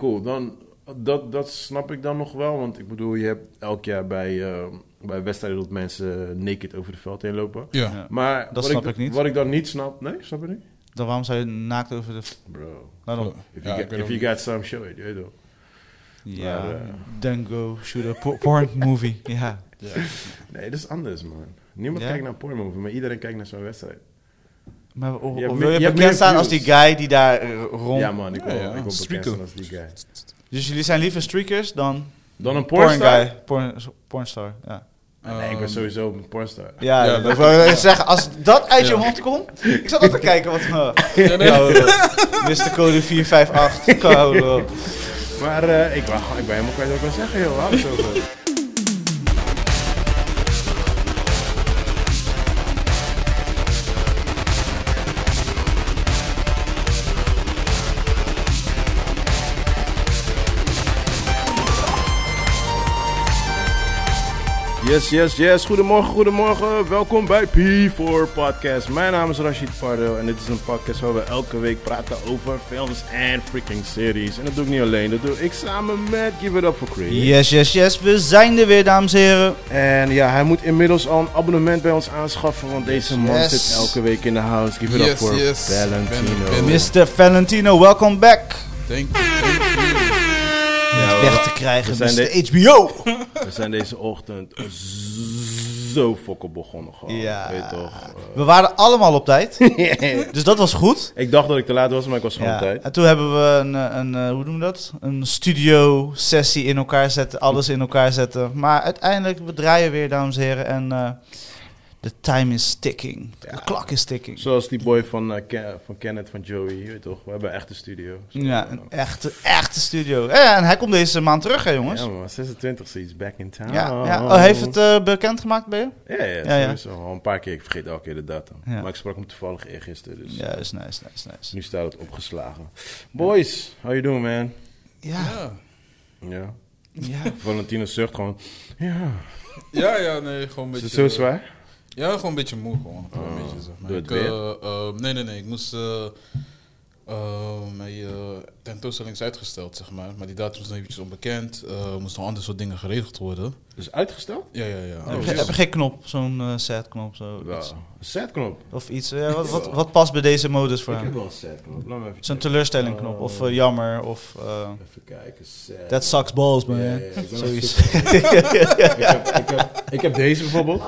Cool, dan, dat, dat snap ik dan nog wel. Want ik bedoel, je hebt elk jaar bij, eh, bij wedstrijden dat mensen naked over het veld heen lopen. Ja. Ja. Maar Dat wat snap ik niet. Wat ik dan niet snap... Nee, snap je niet? Dan waarom zou je naakt over de... Bro, Waarom? if you, got, if you got some, show it. Je weet. Ja, Maar, eh, then go shoot a po- porn movie. Ja. Ja. Nee, dat is anders, man. Niemand Ja? kijkt naar een pornmovie, maar iedereen kijkt naar zo'n wedstrijd. Maar of, of wil je, bekend staan als die guy die daar eh, rond... Ja, man, ik wil, Ja, ja. ik wil bekend als die guy. Dus jullie zijn liever streakers dan Dan een porn pornstar? guy? Porn, pornstar, ja. Ah, nee, ik ben Ehm, sowieso een pornstar. Ja, Ja, dat dat- wil ik zeggen. Als dat uit je mond komt... Ik zat al te kijken wat... Uh, Ja, nee. Mr. Code 458. Code. Maar eh, ik, ben, ik ben helemaal kwijt wat ik wil zeggen, joh. Hou het zo over. Yes, yes, yes. Goedemorgen, goedemorgen. Welkom bij P4 Podcast. Mijn naam is Rashid Pardo en dit is een podcast waar we elke week praten over films en freaking series. En dat doe ik niet alleen, dat doe ik samen met Give It Up for Chris. Yes, yes, yes. We zijn er weer, dames en heren. En ja, hij moet inmiddels al een abonnement bij ons aanschaffen, want deze man Yes. zit elke week in de house. Give it up yes. Valentino. Ben- ben- Mr. Valentino, welcome back. Thank you, thank you. Niet we- weg te krijgen, we zijn Mr. HBO. We zijn deze ochtend zo fokken begonnen gewoon. Ja. Weet toch? We waren allemaal op tijd, eh. dus dat was goed. ik dacht dat ik te laat was, maar ik was gewoon op tijd. En toen hebben we een, eh, een, eh, hoe noemen we dat? Een studio sessie in elkaar zetten, alles in elkaar zetten. Maar uiteindelijk, we draaien weer, dames en heren. En eh the time is ticking. De klok is ticking. Zoals die boy van, eh, Ken- van Kenneth van Joey, je weet toch? We hebben echt een studio. Zo, Ja, een echte, echte studio. Ja, en hij komt deze maand terug, hè jongens? Ja, man, 26 is back in town. Ja, ja. Oh, heeft het eh, bekendgemaakt bij je? Ja, ja, Ja. Al een paar keer, ik vergeet elke keer de datum. Ja. Maar ik sprak hem toevallig eergisteren, dus Ja, is nice, nice, nice. nu staat het opgeslagen. Boys, how you doing, man? Ja, Ja. Ja. ja. Valentino zucht gewoon. Ja. Ja, ja, nee, gewoon een Is beetje... het zo zwaar? Ja, gewoon een beetje moe gewoon. Gewoon een Oh, beetje, zeg maar. doe het Ik, eh, eh, nee, nee, nee. Ik moest... eh, eh, mijn eh, tentoonstelling is uitgesteld, zeg maar. Maar die datum is nog eventjes onbekend. Eh, Er moesten nog andere soort dingen geregeld worden. Dus uitgesteld? Ja, ja, ja. heb, je, shit. heb je geen knop, zo'n eh set knop zo, Ja. iets. Een setknop. of iets? Ja, wat, wat, wat past bij deze modus voor Ik heb hem? wel een setknop. Laat me even Zo'n teleurstelling knop of eh, jammer of eh Even kijken. Set. that sucks balls man. Ja, ja, ja, ik ben aan het Zoiets. ik, heb, ik, heb, ik heb deze bijvoorbeeld.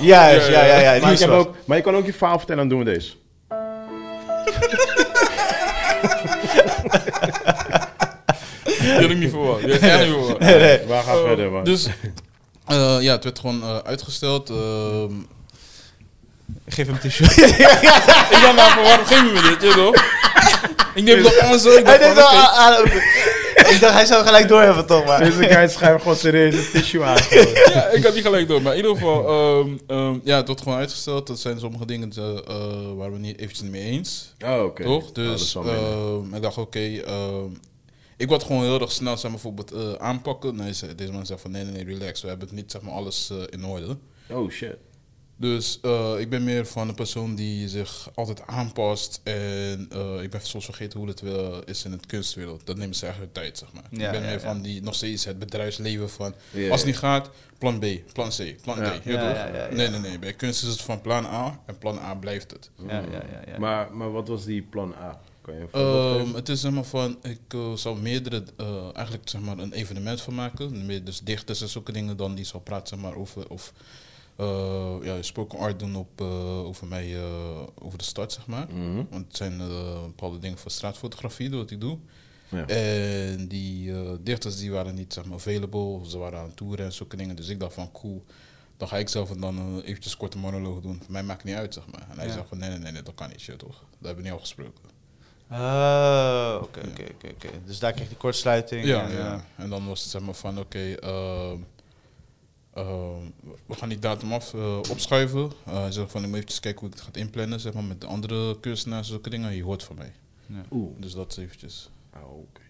Juist, ja, ja, ja. die maar, ik is heb ook, maar je kan ook je verhaal vertellen en dan doen we deze. Die had ik niet verwacht. Die had ik echt niet verwacht. Nee, nee. Waar gaan we Eh, verder, man? Dus, eh, ja, het werd gewoon eh, uitgesteld. Ehm, Geef hem tissue. ik dacht, nou, voor waarom geef je me dit, je toch? Ik neem het nog aan zo. Ik Hij dacht, deed van, wel oké. aan- aan- Ik dacht, hij zou gelijk doorhebben toch, maar. Deze guy schrijft gewoon serieus een tissue aan. Ja, ik had niet gelijk door. Maar in ieder geval, ehm, ehm, ja, het wordt gewoon uitgesteld. Dat zijn sommige dingen eh, eh, waar we niet eventjes niet mee eens. Oh, oké. Toch? Is Dus ehm, ik dacht, oké, ehm, ik word gewoon heel erg snel zeg maar, bijvoorbeeld eh, aanpakken. Nee, ze- deze man zegt van nee, nee, nee, relax. We hebben het niet zeg maar, alles eh, in orde. Oh, shit. Dus eh, ik ben meer van een persoon die zich altijd aanpast. En eh, ik ben soms vergeten hoe het wel is in het kunstwereld. Dat neemt ze hun tijd, zeg maar. Ja, ik ben ja, meer ja. van die nog steeds het bedrijfsleven van... Ja, als het ja. niet gaat, plan B, plan C, plan Ja. D. je Ja, toch? ja, ja, ja. Nee, nee, nee. Bij kunst is het van plan A en plan A blijft het. Ja, ja, ja, ja. Maar, maar wat was die plan A? Ehm, geven? het is zeg maar van, ik eh, zou meerdere, eh, eigenlijk zeg maar een evenement van maken. Meer dus dichters en zulke dingen dan die zal praten zeg maar over, of eh, ja, spoken art doen op, eh, over mij, eh, over de stad zeg maar. Mhm. Want het zijn eh, bepaalde dingen voor straatfotografie, wat ik doe. Ja. En die eh, dichters die waren niet zeg maar available, ze waren aan het toeren en zulke dingen. Dus ik dacht van cool, dan ga ik zelf dan eh, eventjes een korte monoloog doen. Voor mij maakt het niet uit zeg maar. En hij Ja. zegt van nee, nee, nee, nee, dat kan niet, shit toch. Dat hebben we niet al gesproken. Oh, oké, oké, oké, oké. Dus daar kreeg je kortsluiting. Ja, en, ja. eh, En dan was het zeg maar van, oké, we gaan die datum af eh, opschuiven. Eh, Hij zegt van, ik moet eventjes kijken hoe ik het ga inplannen, zeg maar, met de andere kunstenaars en zulke dingen. Je hoort van mij. Oeh. Dus dat is eventjes. Oh, oké.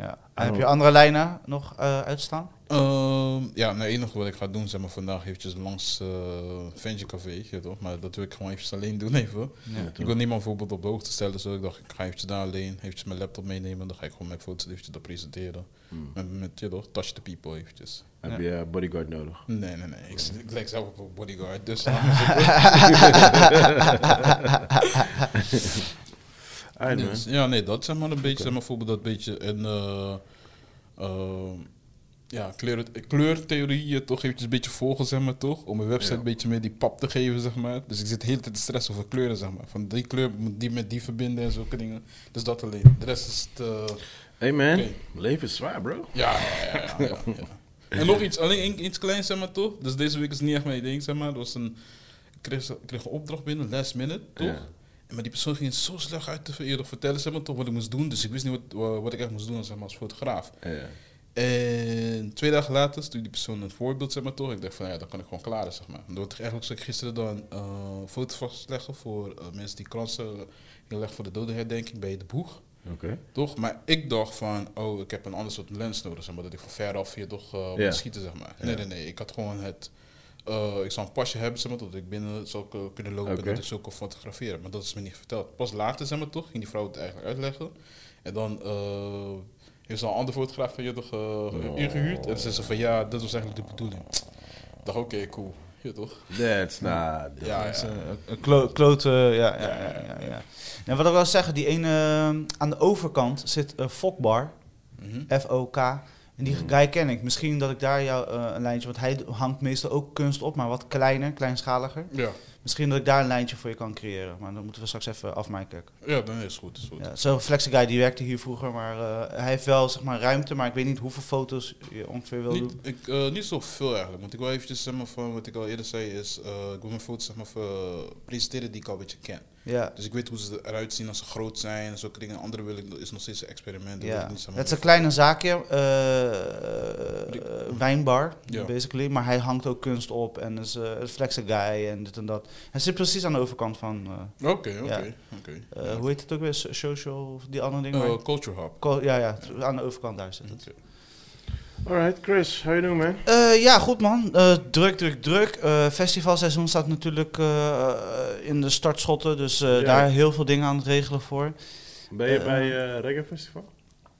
Ja. En heb je andere lijnen nog eh, uitstaan? Ehm, Ehm, ja, nou, het enige wat ik ga doen, zeg maar, vandaag eventjes langs uh, Ventje Café, je toch? Maar dat wil ik gewoon eventjes alleen doen even. Ja. ik wil niemand bijvoorbeeld op de hoogte stellen, dus ik dacht, ik ga eventjes daar alleen, eventjes mijn laptop meenemen, dan ga ik gewoon mijn foto's eventjes daar presenteren. Hmm. Met, met, je toch, touch the people eventjes. Heb je eh, bodyguard nodig? Nee, nee, nee, ik, ik lijk zelf op een bodyguard, dus... Man. Ja, nee, dat zeg maar een beetje, zeg maar bijvoorbeeld dat beetje en eh eh, ja, kleur, kleurtheorieën toch eventjes een beetje volgen, zeg maar toch, om mijn website Ja. een beetje meer die pap te geven, zeg maar. Dus ik zit de hele tijd te stressen over kleuren, zeg maar. Van die kleur moet die met die verbinden en zulke dingen. Dus dat alleen. De rest is het, eh, Hey man, leven is zwaar, bro. ja, ja, ja. En nog iets, alleen iets kleins, zeg maar toch. Dus deze week is niet echt mijn ding, zeg maar. Dat was een, ik, kreeg, ik kreeg een opdracht binnen, last minute, toch? Ja. Maar die persoon ging zo slecht uit te eerder vertellen, zeg maar toch, wat ik moest doen. Dus ik wist niet wat, wat ik echt moest doen zeg maar, als fotograaf. Ja. En twee dagen later stuurde die persoon een voorbeeld, zeg maar toch. Ik dacht van ja, dan kan ik gewoon klaren, zeg maar. Dat eigenlijk zou ik gisteren dan eh foto's vastleggen voor eh, mensen die kransen heel erg voor de dodenherdenking bij de boeg. Oké. Toch? Maar ik dacht van, oh, ik heb een ander soort lens nodig, zeg maar, dat ik van veraf hier toch moet schieten, zeg maar. Nee, nee, nee. Ik had gewoon het, eh, ik zou een pasje hebben, zeg maar, dat ik binnen zou kunnen lopen en dat ik zo kon fotograferen. Maar dat is me niet verteld. Pas later, zeg maar, toch, ging die vrouw het eigenlijk uitleggen. En dan eh, heeft ze een andere fotograaf van je toch eh, Oh. ingehuurd. En dan zei ze van, ja, dat was eigenlijk de bedoeling. Ik dacht, oké, cool. Ja, toch? That's not... Ja, Dat is, ja. eh, een klo klote, ja, ja, ja, ja. En wat ik wil zeggen, die ene aan de overkant zit een Fokbar, Mhm. F-O-K. En die guy ken ik. Misschien dat ik daar jou eh, een lijntje, want hij hangt meestal ook kunst op, maar wat kleiner, kleinschaliger. Ja. Misschien dat ik daar een lijntje voor je kan creëren, maar dan moeten we straks even afmaken. ja, dan is het goed. Is goed. Ja, Zo'n Flexi guy die werkte hier vroeger, maar eh, hij heeft wel zeg maar ruimte, maar ik weet niet hoeveel foto's je ongeveer wil Niet, doen. ik, eh, niet zoveel eigenlijk. Want ik wil eventjes, zeg maar, van wat ik al eerder zei, is ik wil mijn foto's zeg maar, voor, presenteren die ik al een beetje ken. Ja, Dus ik weet hoe ze eruit zien als ze groot zijn en zulke dingen. Andere wil ik, is nog steeds een experiment. Ja. niet, het is een kleine zaakje, eh, Die- eh, wijnbar, Ja. basically. Maar hij hangt ook kunst op en is eh, een Flexi guy en dit en dat. Hij zit precies aan de overkant van, eh, Oké, oké, eh, hoe heet het ook weer, So- social of die andere dingen? Eh, Culture Hub. Ja, ja, aan de overkant daar zit het. Alright, Chris, how you doing, man? Eh, ja, goed man. Eh, druk, druk, druk. Eh, festivalseizoen staat natuurlijk in de startschotten. Dus Ja. daar heel veel dingen aan het regelen voor. Ben je bij Reggae Festival?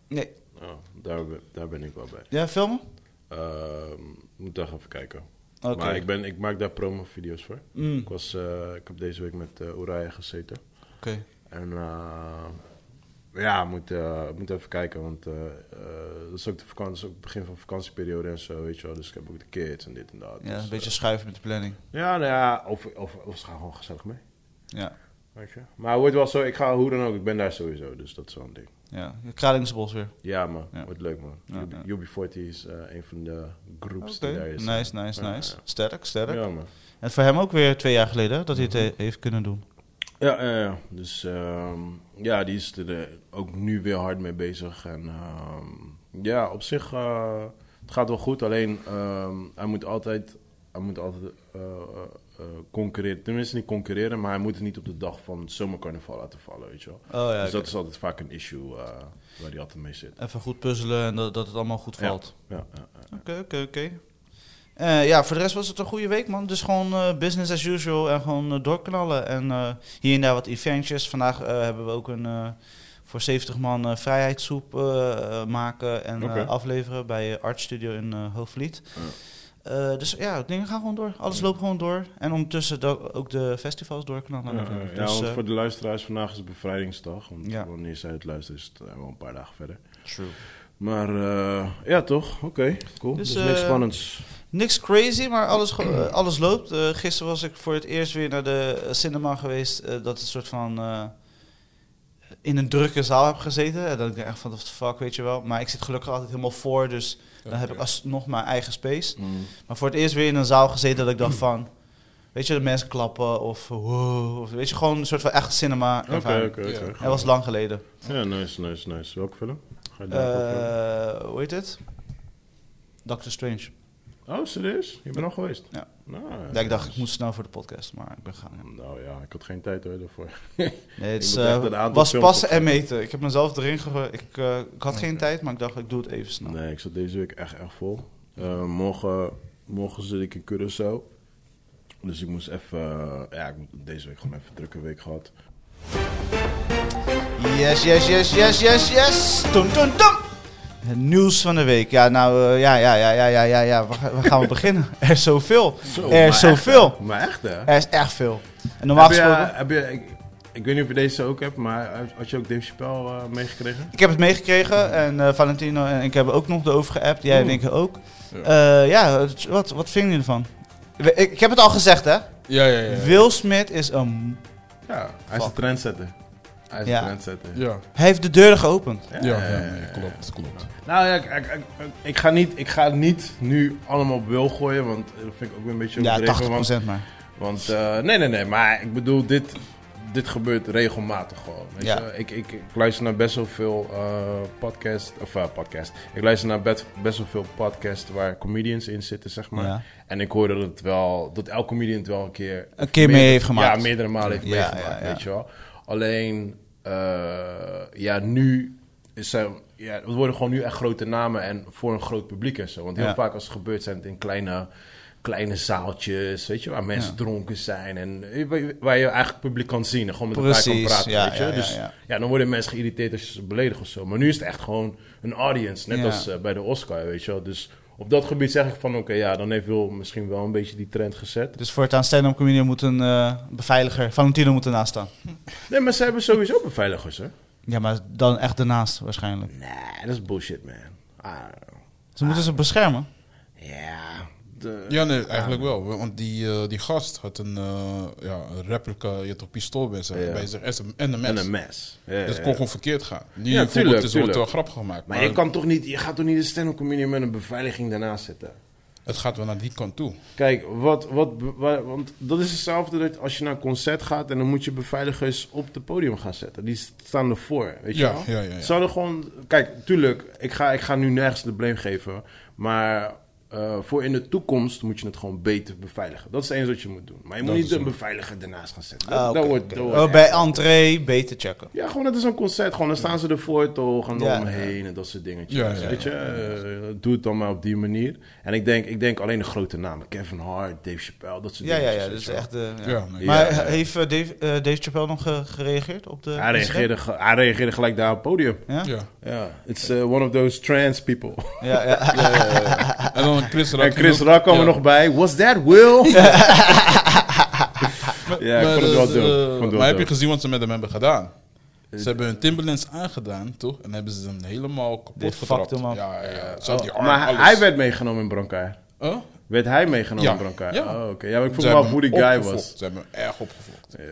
Nee. Oh, daar, ben- daar ben ik wel bij. Ja, filmen? Ehm moet daar even kijken. Maar ik, ben, ik maak daar promo-video's voor. Mm, Ik, was, ik heb deze week met Uraya gezeten. Oké. En ja, moet, eh, moet even kijken, want eh, eh, dat is ook, de vakantie, ook het begin van de vakantieperiode en zo, weet je wel. Dus ik heb ook de kids en dit en dat. Ja, dus, een beetje eh, schuiven met de planning. ja, nou ja, of, of, of ze gaan gewoon gezellig mee, Ja. weet je. Maar het wordt wel zo, ik ga hoe dan ook, ik ben daar sowieso, dus dat is wel een ding. ja. Kralingse bos weer. Ja man, Ja. wordt leuk man. Ja, UB, ja. UB40 is een van de groups Oké. die daar is. Nice, nice, nice. Sterk, sterk. Ja man. En voor hem ook weer twee jaar geleden dat hij het Mhm. he- heeft kunnen doen. Ja, ja, ja. Dus ehm, ja, die is er eh, ook nu weer hard mee bezig. En ehm, ja, op zich, uh, het gaat wel goed. Alleen, ehm, hij moet altijd, hij moet altijd uh, uh, concurreren. Tenminste, niet concurreren, maar hij moet het niet op de dag van het zomercarnaval laten vallen, weet je wel. Oh ja, dus dat is altijd vaak een issue waar hij altijd mee zit. Even goed puzzelen en dat, dat het allemaal goed valt. Ja. Oké, oké, oké. Eh, ja, voor de rest was het een goede week, man. Dus gewoon eh, business as usual en gewoon eh, doorknallen. En hier en daar wat eventjes. Vandaag hebben we ook een voor 70 man vrijheidssoep maken en afleveren bij Art Studio in. Eh, dus ja, dingen gaan gewoon door. Alles loopt gewoon door. En ondertussen dat ook de festivals doorknallen. Ja, dus, want voor de luisteraars, vandaag is het bevrijdingsdag. Want Ja. wanneer zij het luisteren is het wel een paar dagen verder. True. Maar ja, toch? Oké, cool. Dus, Dus, niks spannends. Niks crazy, maar alles, eh, alles loopt. Eh, gisteren was ik voor het eerst weer naar de eh, cinema geweest. eh, dat het soort van in een drukke zaal heb gezeten. En dat ik denk echt van, what the fuck, weet je wel. Maar ik zit gelukkig altijd helemaal voor, dus dan heb ik alsnog mijn eigen space. Mm. Maar voor het eerst weer in een zaal gezeten dat ik dacht van... Weet je, de mensen klappen of wow. Of, weet je, gewoon een soort van echt cinema Oké, oké. Dat was lang geleden. Ja, nice, nice, nice. Welke film? Ga je hoe heet het? Doctor Strange. Oh, serieus? Je bent al geweest? Ja. Nou, Ja, ik dacht, ik moet snel voor de podcast, maar ik ben gaan. Nou ja, ik had geen tijd hoor daarvoor. Nee, het eh, was passen en meten. Ik heb mezelf erin ge... Ik, eh, ik had geen tijd, maar ik dacht, ik doe het even snel. Nee, ik zat deze week echt, echt vol. Eh, morgen, morgen zit ik in Curaçao. Dus ik moest even... ja, ik moet deze week gewoon even een drukke week gehad. Yes, yes, yes, yes, yes, yes. Tum, tum, tum. Het nieuws van de week. Ja, nou, eh, ja, ja, ja, ja, ja, ja, ja. Waar, ga- waar gaan we beginnen? Er is zoveel. Zo, er is echt, zoveel. Maar echt, hè? Er is echt veel. En normaal heb je, gesproken... heb je, ik, ik weet niet of je deze ook hebt, maar had je ook Dave Chappelle eh, meegekregen? Ik heb het meegekregen en eh, Valentino en ik hebben ook nog erover geappt. Jij denk ik ook. Ja. Ja, wat, wat vinden jullie ervan? Ik, ik heb het al gezegd, hè? Ja, ja, ja. Will Smith is een... Ja, hij is een trendsetter. Hij is Ja. trendsetter. Ja, Hij heeft de deuren geopend. ja, ja, klopt, klopt. Nou ja, ik, ik, ik, ik ga niet, ik ga niet nu allemaal op Will gooien, want dat vind ik ook weer een beetje Ja, overdreven. Want, 80% maar. want eh, nee, nee, nee, maar ik bedoel, dit, dit gebeurt regelmatig gewoon. Weet Ja. je? Ik, ik, ik luister naar best wel veel eh podcasts, of eh, podcast. Ik luister naar best, best wel veel podcasts waar comedians in zitten, zeg maar. Ja. En ik hoor dat het wel, dat elk comedian het wel een keer... Een keer mee heeft gemaakt. Ja, meerdere malen heeft Ja, meegemaakt, ja, ja. weet je wel. Alleen, eh, ja, nu is er, ja, het worden gewoon nu echt grote namen en voor een groot publiek en zo. Want heel Ja. vaak als het gebeurt zijn het in kleine, kleine zaaltjes, weet je, waar mensen Ja. dronken zijn en eh, waar je- eigenlijk publiek kan zien en gewoon met elkaar kan praten, ja, weet je. dus ja. dan worden mensen geïrriteerd als je ze beledigt of zo. Maar nu is het echt gewoon een audience, net als eh, bij de Oscar, weet je wel. Dus op dat gebied zeg ik van, oké, ja, dan heeft Wil misschien wel een beetje die trend gezet. Dus voortaan stand-up comedian moet een eh, beveiliger, Valentino moet ernaast staan. Nee, maar ze hebben sowieso beveiligers, hè. Ja, maar dan echt ernaast waarschijnlijk. Nee, dat is bullshit, man. Ah, Ze moeten ze beschermen. ja, de- Ja, nee, eigenlijk wel. Want die, eh, die gast had een, eh, ja, een replica, je toch pistool bij zich, Ja. bij zich en een- en een mes. en een mes. Ja, Dus het kon gewoon verkeerd gaan. Nu Ja, tuurlijk, is, wordt wel grappig gemaakt. Maar Maar, je, kan toch niet, je gaat toch niet een stand-up comedian met een beveiliging daarnaast zetten? het gaat wel naar die kant toe. Kijk, wat, wat, want dat is hetzelfde dat als je naar een concert gaat en dan moet je beveiligers op het podium gaan zetten. Die staan ervoor, weet je Ja, wel? ja, ja, ja. Ze hadden gewoon, kijk, tuurlijk, ik ga, ik ga nu nergens de blame geven, maar eh, voor in de toekomst moet je het gewoon beter beveiligen. Dat is het enige wat je moet doen. Maar je moet Dat niet is een beveiliger ernaast gaan zetten. Dat, Ah, dat wordt, dat wordt Oh, bij entree beter checken. Ja, gewoon net als een concert. Gewoon, dan staan ze ervoor toch, gaan Ja. omheen en dat soort dingetjes. Ja, ja, weet je, Eh, doe het dan maar op die manier. En ik denk, ik denk alleen de grote namen. Kevin Hart, Dave Chappelle, dat soort Ja, ja, dingetjes. ja. Dat is echt... eh, ja. Ja, nee. Maar Ja. heeft eh, Dave, eh, Dave Chappelle nog ge- gereageerd op de... Hij reageerde, ge- hij reageerde gelijk daar op het podium. Ja? Ja. Ja, it's uh, one of those trans people. Ja, ja. Ja, ja, ja. En Chris Rock. en Chris ging Rock ook- kwam er nog bij. Was that Will? ja, ik Maar vond het wel het wel Maar heb je gezien wat ze met hem hebben gedaan? Ze hebben hun Timberlands aangedaan, toch? En hebben ze hem helemaal kapot Dit getrapt. Ja, ja, ja. Oh, maar hij- alles. hij werd meegenomen in Brancard. Huh? Werd hij meegenomen Ja. Brancard? Ja. Oh, oké. Ja, maar ik vroeg Ze me af hoe die guy was. Ze hebben hem erg opgefokt. Ja,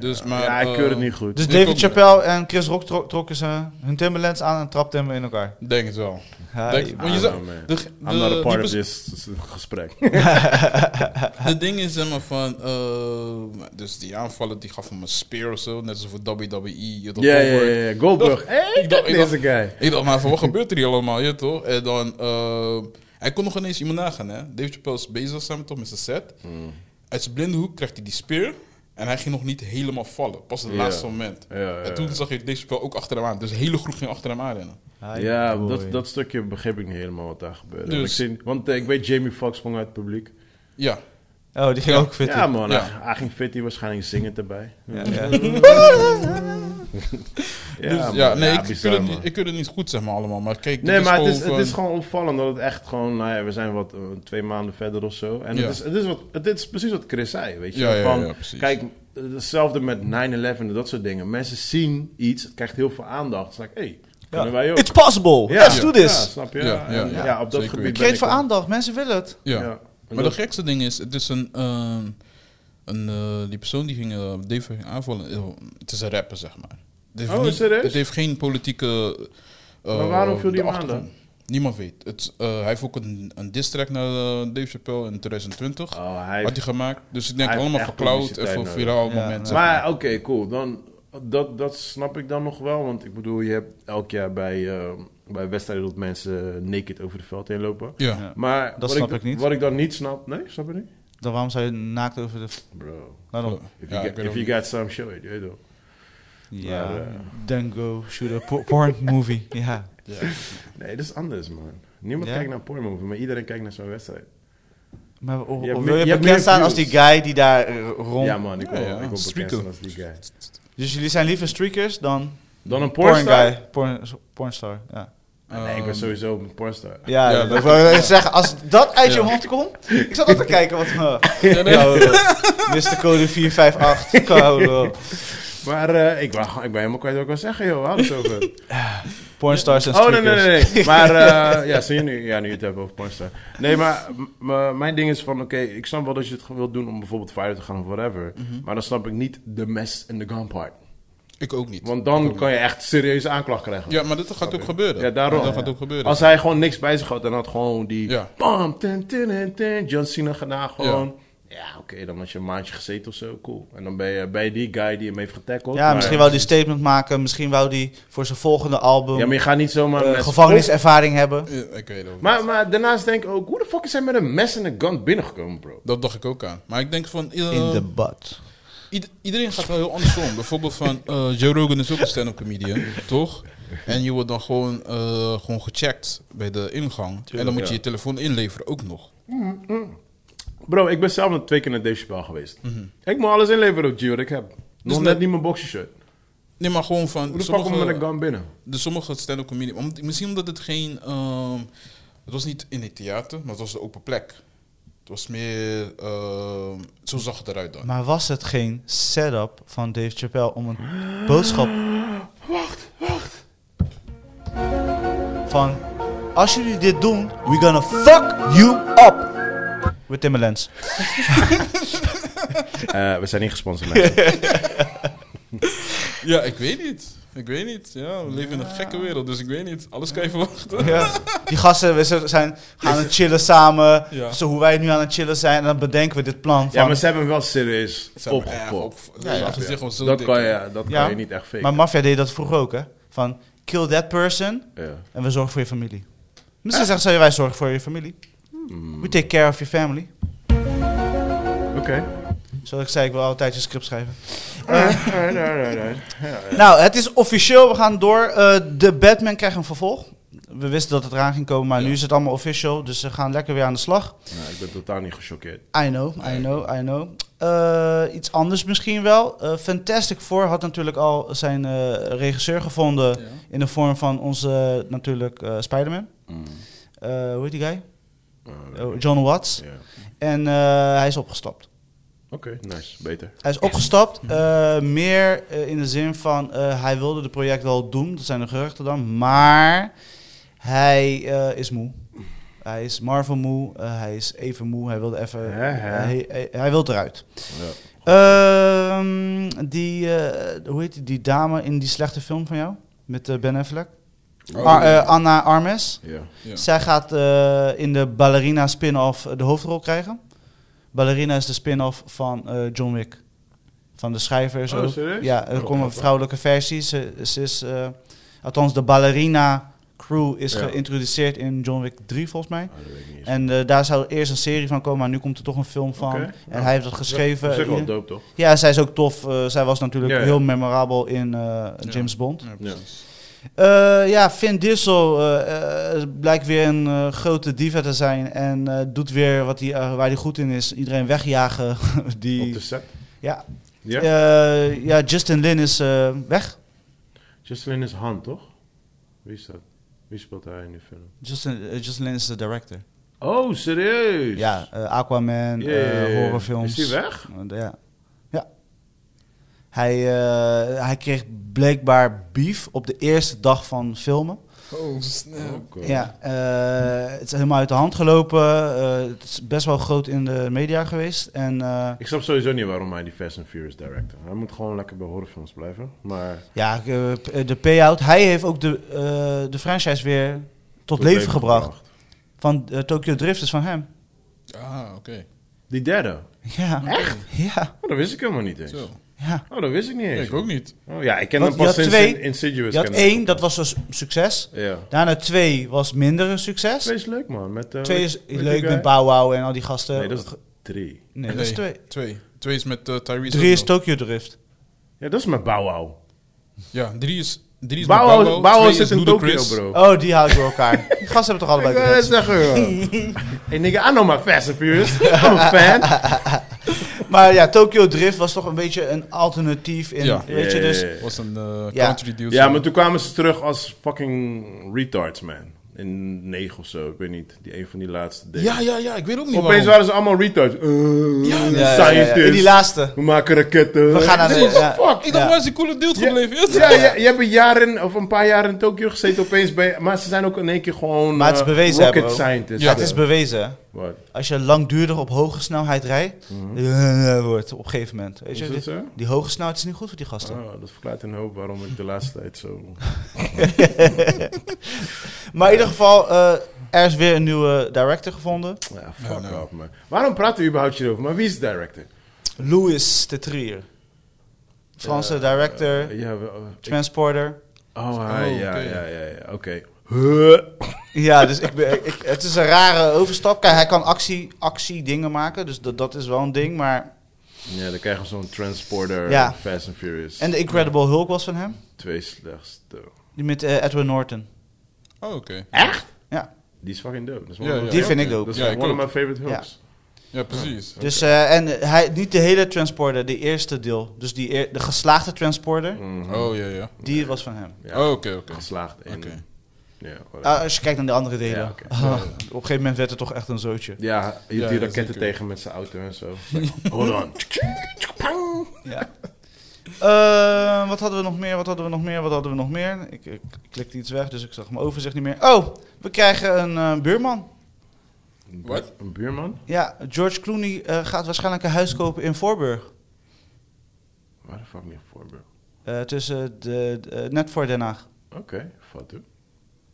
Dus, maar, ja, ik eh, keur het niet goed. Dus David Chappelle en Chris Rock tro- trokken ze hun Timberlands aan en trapten hem in elkaar. Denk het wel. Ja, Denk- want je I zag- don't know, man. de, I'm not a part of this gesprek. de ding is zeg maar van, eh, dus die aanvallen die gaf hem een spear of zo, net als voor WWE. Toch, Ja, ja, Goldberg. ja. Goldberg. Hé, ik deze guy. Ik dacht maar van, wat gebeurt er hier allemaal, je toch? En dan, eh, hij kon nog ineens iemand nagaan, hè. Dave Chappelle is bezig samen toch met zijn set. Hmm. Uit zijn blinde hoek krijgt hij die spear. En hij ging nog niet helemaal vallen, pas het laatste moment. En toen zag je Dave Chappelle ook achter hem aan. Dus de hele groep ging achter hem aan rennen. Ja, boy. dat, dat stukje begreep ik niet helemaal wat daar gebeurde. Dus- Ik zie, want eh, ik weet Jamie Foxx sprong uit het publiek. Ja, Oh, die ging ook fit. Ja man, Ja. Hij, ging fit, waarschijnlijk zingend erbij. Ja, ja. Ja, dus, ja nee, Ja, ik, bizar, kun het ik kun het niet goed zeg maar allemaal. Maar kijk, dit Nee, maar het is, gewoon het is gewoon opvallend dat het echt gewoon, nou ja, we zijn wat eh, twee maanden verder of zo. En Ja. het, is, het, is wat, het is precies wat Chris zei, weet je. Ja, ja, van, ja, precies. Kijk, hetzelfde met 9-11 en dat soort dingen. Mensen zien iets, het krijgt heel veel aandacht. Het is like, hey, kunnen wij ook. It's possible. Ja. Let's do Ja, this. snap je? Ja, ja, ja. ja, op dat Zeker gebied ik voor wel- aandacht. Mensen willen het. Ja. Maar de gekste ding is, het is een, eh, een eh, die persoon die ging uh, Dave ging aanvallen, eh, het is een rapper zeg maar. Het heeft Oh, niet-? Het heeft geen politieke. eh, Maar waarom viel die hem aan achtergrond. Niemand weet. Het, eh, hij heeft ook een, een diss track naar Dave Chappelle in 2020. Oh, hij Had hij gemaakt. Dus ik denk allemaal cloud en voor nodig. viraal Ja, momenten. Maar oké, cool. Dan, dat, dat snap ik dan nog wel. Want ik bedoel, je hebt elk jaar bij, eh, bij wedstrijden dat mensen naked over het veld heen lopen. ja. Ja. Maar Dat snap ik niet. Wat ik dan niet snap... Nee, snap je niet? Dan waarom zou je naakt over de... Bro. Waarom? If you, get, if you got some, show it. Weet toch. Ja, Maar, eh, then go shoot a po- porn movie. Ja, Ja. Nee, dat is anders, man. Niemand Ja? kijkt naar een pornmovie, maar iedereen kijkt naar zo'n wedstrijd. Maar Je wil je, bekend staan als die guy die daar eh, rond... Ja, man, ik wil, Ja, ja. ik wil bekend zijn als die guy. Dus jullie zijn liever streakers dan Dan een porn pornstar? guy? Porn, pornstar, ja. Ah, nee, ik ben Ehm, sowieso een pornstar. Ja, Ja, dat dat- wil ik zeggen. Als dat uit je mond komt... Ik zat al te kijken wat... Uh, Ja, nee. Mr. Code 458. Maar eh, ik, ben, ik ben helemaal kwijt wat ik wil zeggen, joh. Hou het over. pornstars en Oh, nee, streakers. nee, nee. nee. Maar, eh, ja, zie je nu? Ja, nu je het hebt over pornstar. Nee, maar mijn ding is van, oké, ik snap wel dat je het wilt doen om bijvoorbeeld viral te gaan of whatever. Mhm. Maar dan snap ik niet de mess en de gun part. Ik ook niet. Want dan kan je echt serieuze aanklacht krijgen. Ja, maar dat gaat ook gebeuren. Ja, daarom. Dat gaat ook gebeuren. Als hij gewoon niks bij zich had en had gewoon die... Ja. Bam, tin, tin, tin, tin, John Cena gedaan gewoon. Ja, oké, dan had je een maandje gezeten of zo, cool. En dan ben je bij die guy die hem heeft getackeld. Ja, maar- misschien wou die statement maken. Misschien wou die voor zijn volgende album Ja, maar je gaat niet zomaar... met- gevangeniservaring hebben. Ja, ik weet het ook. Maar, maar daarnaast denk ik ook, hoe de fuck is hij met een mes en een gun binnengekomen, bro? Dat dacht ik ook aan. Maar ik denk van... eh, In de butt. ied- iedereen gaat wel heel anders om. Bijvoorbeeld van... eh, Joe Rogan is ook een stand-up comedian, toch? En je wordt dan gewoon, eh, gewoon gecheckt bij de ingang. en dan moet je ja. je telefoon inleveren ook nog. Bro, ik ben zelf nog twee keer naar Dave Chappelle geweest. Ik moet alles inleveren op Gio, wat ik heb. Nog net- net niet mijn boxershort. Nee, maar gewoon van... Hoe de kom ik met een gun binnen? de sommige stand-up comedians... om- Misschien omdat het geen... ehm, het was niet in het theater, maar het was een open plek. Het was meer... ehm, zo zag het eruit dan. Maar was het geen setup van Dave Chappelle om een boodschap... Wacht, wacht. Van, als jullie dit doen, we gonna fuck you up. With Timberlands. Eh, we zijn niet gesponsord, mensen. Ja, ik weet niet. Ik weet niet. Ja, we leven in een gekke wereld, dus ik weet niet. Alles kan je verwachten. Ja. Die gasten we z- zijn gaan het chillen samen. Ja. Zo hoe wij nu aan het chillen zijn. En dan bedenken we dit plan. Van, Ja, maar ze hebben hem wel serieus Ze hebben erg opgefokt. op- Ja, ja. haar gezicht was zo Dat dik, kan je, dat Ja. kan je niet echt faken. maar Mafia deed dat vroeger ook, hè? Van, kill that person ja. en we zorgen voor je familie. Misschien zeggen ze, wij zorgen voor je familie. We take care of your family. Oké. Zoals ik zei, ik wil altijd je script schrijven. Alright, alright. Ja, ja. Nou, het is officieel. We gaan door. Eh, de Batman krijgt een vervolg. We wisten dat het eraan ging komen, maar Ja. nu is het allemaal official. Dus ze gaan lekker weer aan de slag. Nou, ik ben totaal niet gechoqueerd. I know, I know, I know. Eh, iets anders misschien wel. Eh, Fantastic Four had natuurlijk al zijn eh, regisseur gevonden Ja. in de vorm van onze eh, natuurlijk eh Spider-Man. Mm. Eh, hoe heet die guy? Oh, John Watts. En eh, hij is opgestapt. Oké, nice. Beter. Hij is opgestapt, eh, meer eh, in de zin van hij wilde het project wel doen, dat zijn de geruchten dan, maar hij is moe. Hij is Marvel moe, hij is even moe, hij wilde even, hij, hij, hij wil eruit. Ja. Ehm, die, hoe heet die, die dame in die slechte film van jou, met Ben Affleck? Oh, Ar- eh, Anna Armes. Ja. Ja. Zij gaat eh, in de Ballerina spin-off de hoofdrol krijgen. Ballerina is de spin-off van eh, John Wick. Van de schrijvers Oh? Ja, er Oh, komen vrouwelijke versies. Ze, ze is, eh, althans, de Ballerina crew is Ja. geïntroduceerd in John Wick 3 volgens mij. Ah, dat. En eh, daar zou eerst een serie van komen, maar nu komt er toch een film van. En Ja. hij heeft dat geschreven. Op zich wel dope, toch? ja, zij is ook tof. Zij was natuurlijk Ja, ja. heel memorabel in eh, James Bond. Eh, ja, Vin Diesel eh, eh, blijkt weer een grote diva te zijn en doet weer wat hij, eh, waar hij goed in is. Iedereen wegjagen. Op die, de set. ja. Ja? Ja, Justin Lin is weg. Justin is Han, toch? Wie is dat? Wie speelt hij in die film? Justin, Justin Lin is de director. Oh, serieus? Ja, Aquaman, horrorfilms. Is hij weg? Ja. Hij, eh, hij kreeg blijkbaar beef op de eerste dag van filmen. Oh, snap. Ja, eh, het is helemaal uit de hand gelopen. Eh, het is best wel groot in de media geweest. En eh, Ik snap sowieso niet waarom hij die Fast and Furious director. Hij moet gewoon lekker bij horrorfilms blijven. Maar ja, de payout. Hij heeft ook de, eh, de franchise weer tot, leven, gebracht. Van Tokyo Drift is van hem. Ah, oké. Die derde? Ja. Echt? Ja. Oh, dat wist ik helemaal niet eens. Zo. Ja. Oh, dat wist ik niet eens. ik ook niet. Oh, ja, ik ken Want hem je pas had sinds twee- In- Insidious. Je had één, dat was een succes. Ja. Daarna twee was minder een succes. Twee is leuk, man. Met, eh, Twee is die leuk guy? met Bow Wow en al die gasten. Nee, dat is drie. Nee, dat is twee. Twee. Twee is met uh, Tyrese. Drie is. Tokyo Drift. Ja, dat is met Bow Wow. Ja, drie is Drie is Bauhaus, Bauhaus, zit in is bro. Oh, die hou ik door elkaar. Die gasten hebben toch allebei net dreads? zeggen, hey nigga, I know my Fast and Furious. I'm a fan. Maar ja, Tokyo Drift was toch een beetje een alternatief in, Ja. weet je, Ja, dus... Was een eh, Ja. country dude. Ja, maar toen kwamen ze terug als fucking retards, man. In 9 of zo, ik weet niet. Die een van die laatste dingen. ja, ja, ja, ik weet ook niet Opeens waarom. waren ze allemaal retards. Uh, Ja, Ja, ja, ja, ja. scientists. In die laatste. We maken raketten. We gaan naar de... Fuck? Ik dacht, waar is die coole dude Ja, gebleven? ja, ja, je hebt een jaar in, of een paar jaar in Tokio gezeten opeens bij... Maar ze zijn ook in één keer gewoon Maar het is eh, bewezen, rocket hè, bro. scientists. Ja, het is bewezen. Als je langdurig op hoge snelheid rijdt, eh, wordt op een gegeven moment. Weet Is je, dat die, zo? die hoge snelheid is niet goed voor die gasten. Oh, dat verklaart een hoop waarom ik de laatste tijd zo... Maar in ieder geval, eh, er is weer een nieuwe director gevonden. Ja, fuck Ja, nou. off, man. Waarom praten we überhaupt hierover? Maar wie is de director? Louis de Trier. Franse Ja, director, eh, ja, we- oh, ik- transporter. oh, Oh, ja, ja, ja, ja, oké. Ja, dus ik, ben- ik, het is een rare overstap. Kijk, hij kan actie, actie dingen maken, dus dat, dat is wel een ding. Maar... Ja, dan krijgen we zo'n transporter Ja. Fast and Furious. En de Incredible Hulk was van hem. Twee slechtste. Die met eh, Edward Norton. Oh, oké. Echt? Ja. Die is fucking dope. Dat is Ja, Die vind ik dope. Dat is Ja, one ik of my ook. favorite Hulks. Ja, precies. Dus, eh, en hij, niet de hele transporter, de eerste deel. Dus die eer- de geslaagde transporter, Mhm. Oh, ja, ja. die was van hem. Ja, Oh, oké, oké. Geslaagd in... Oké. Ah, als je kijkt naar de andere delen. Ja, oké. Ah, op een gegeven moment werd het toch echt een zootje. ja, je Ja, die ja, raketten zeker. tegen met zijn auto en zo. Hold on. Pang. Ja. Eh, wat hadden we nog meer? Wat hadden we nog meer? Wat hadden we nog meer? Ik, ik klikte iets weg, dus ik zag mijn overzicht niet meer. Oh, we krijgen een eh, buurman. Een Wat? Een buurman? Ja, George Clooney eh, gaat waarschijnlijk een huis kopen in Voorburg. Waar de fuck niet voor, bro? Eh, tussen de, de- net voor Den Haag. Oké, fat hoor.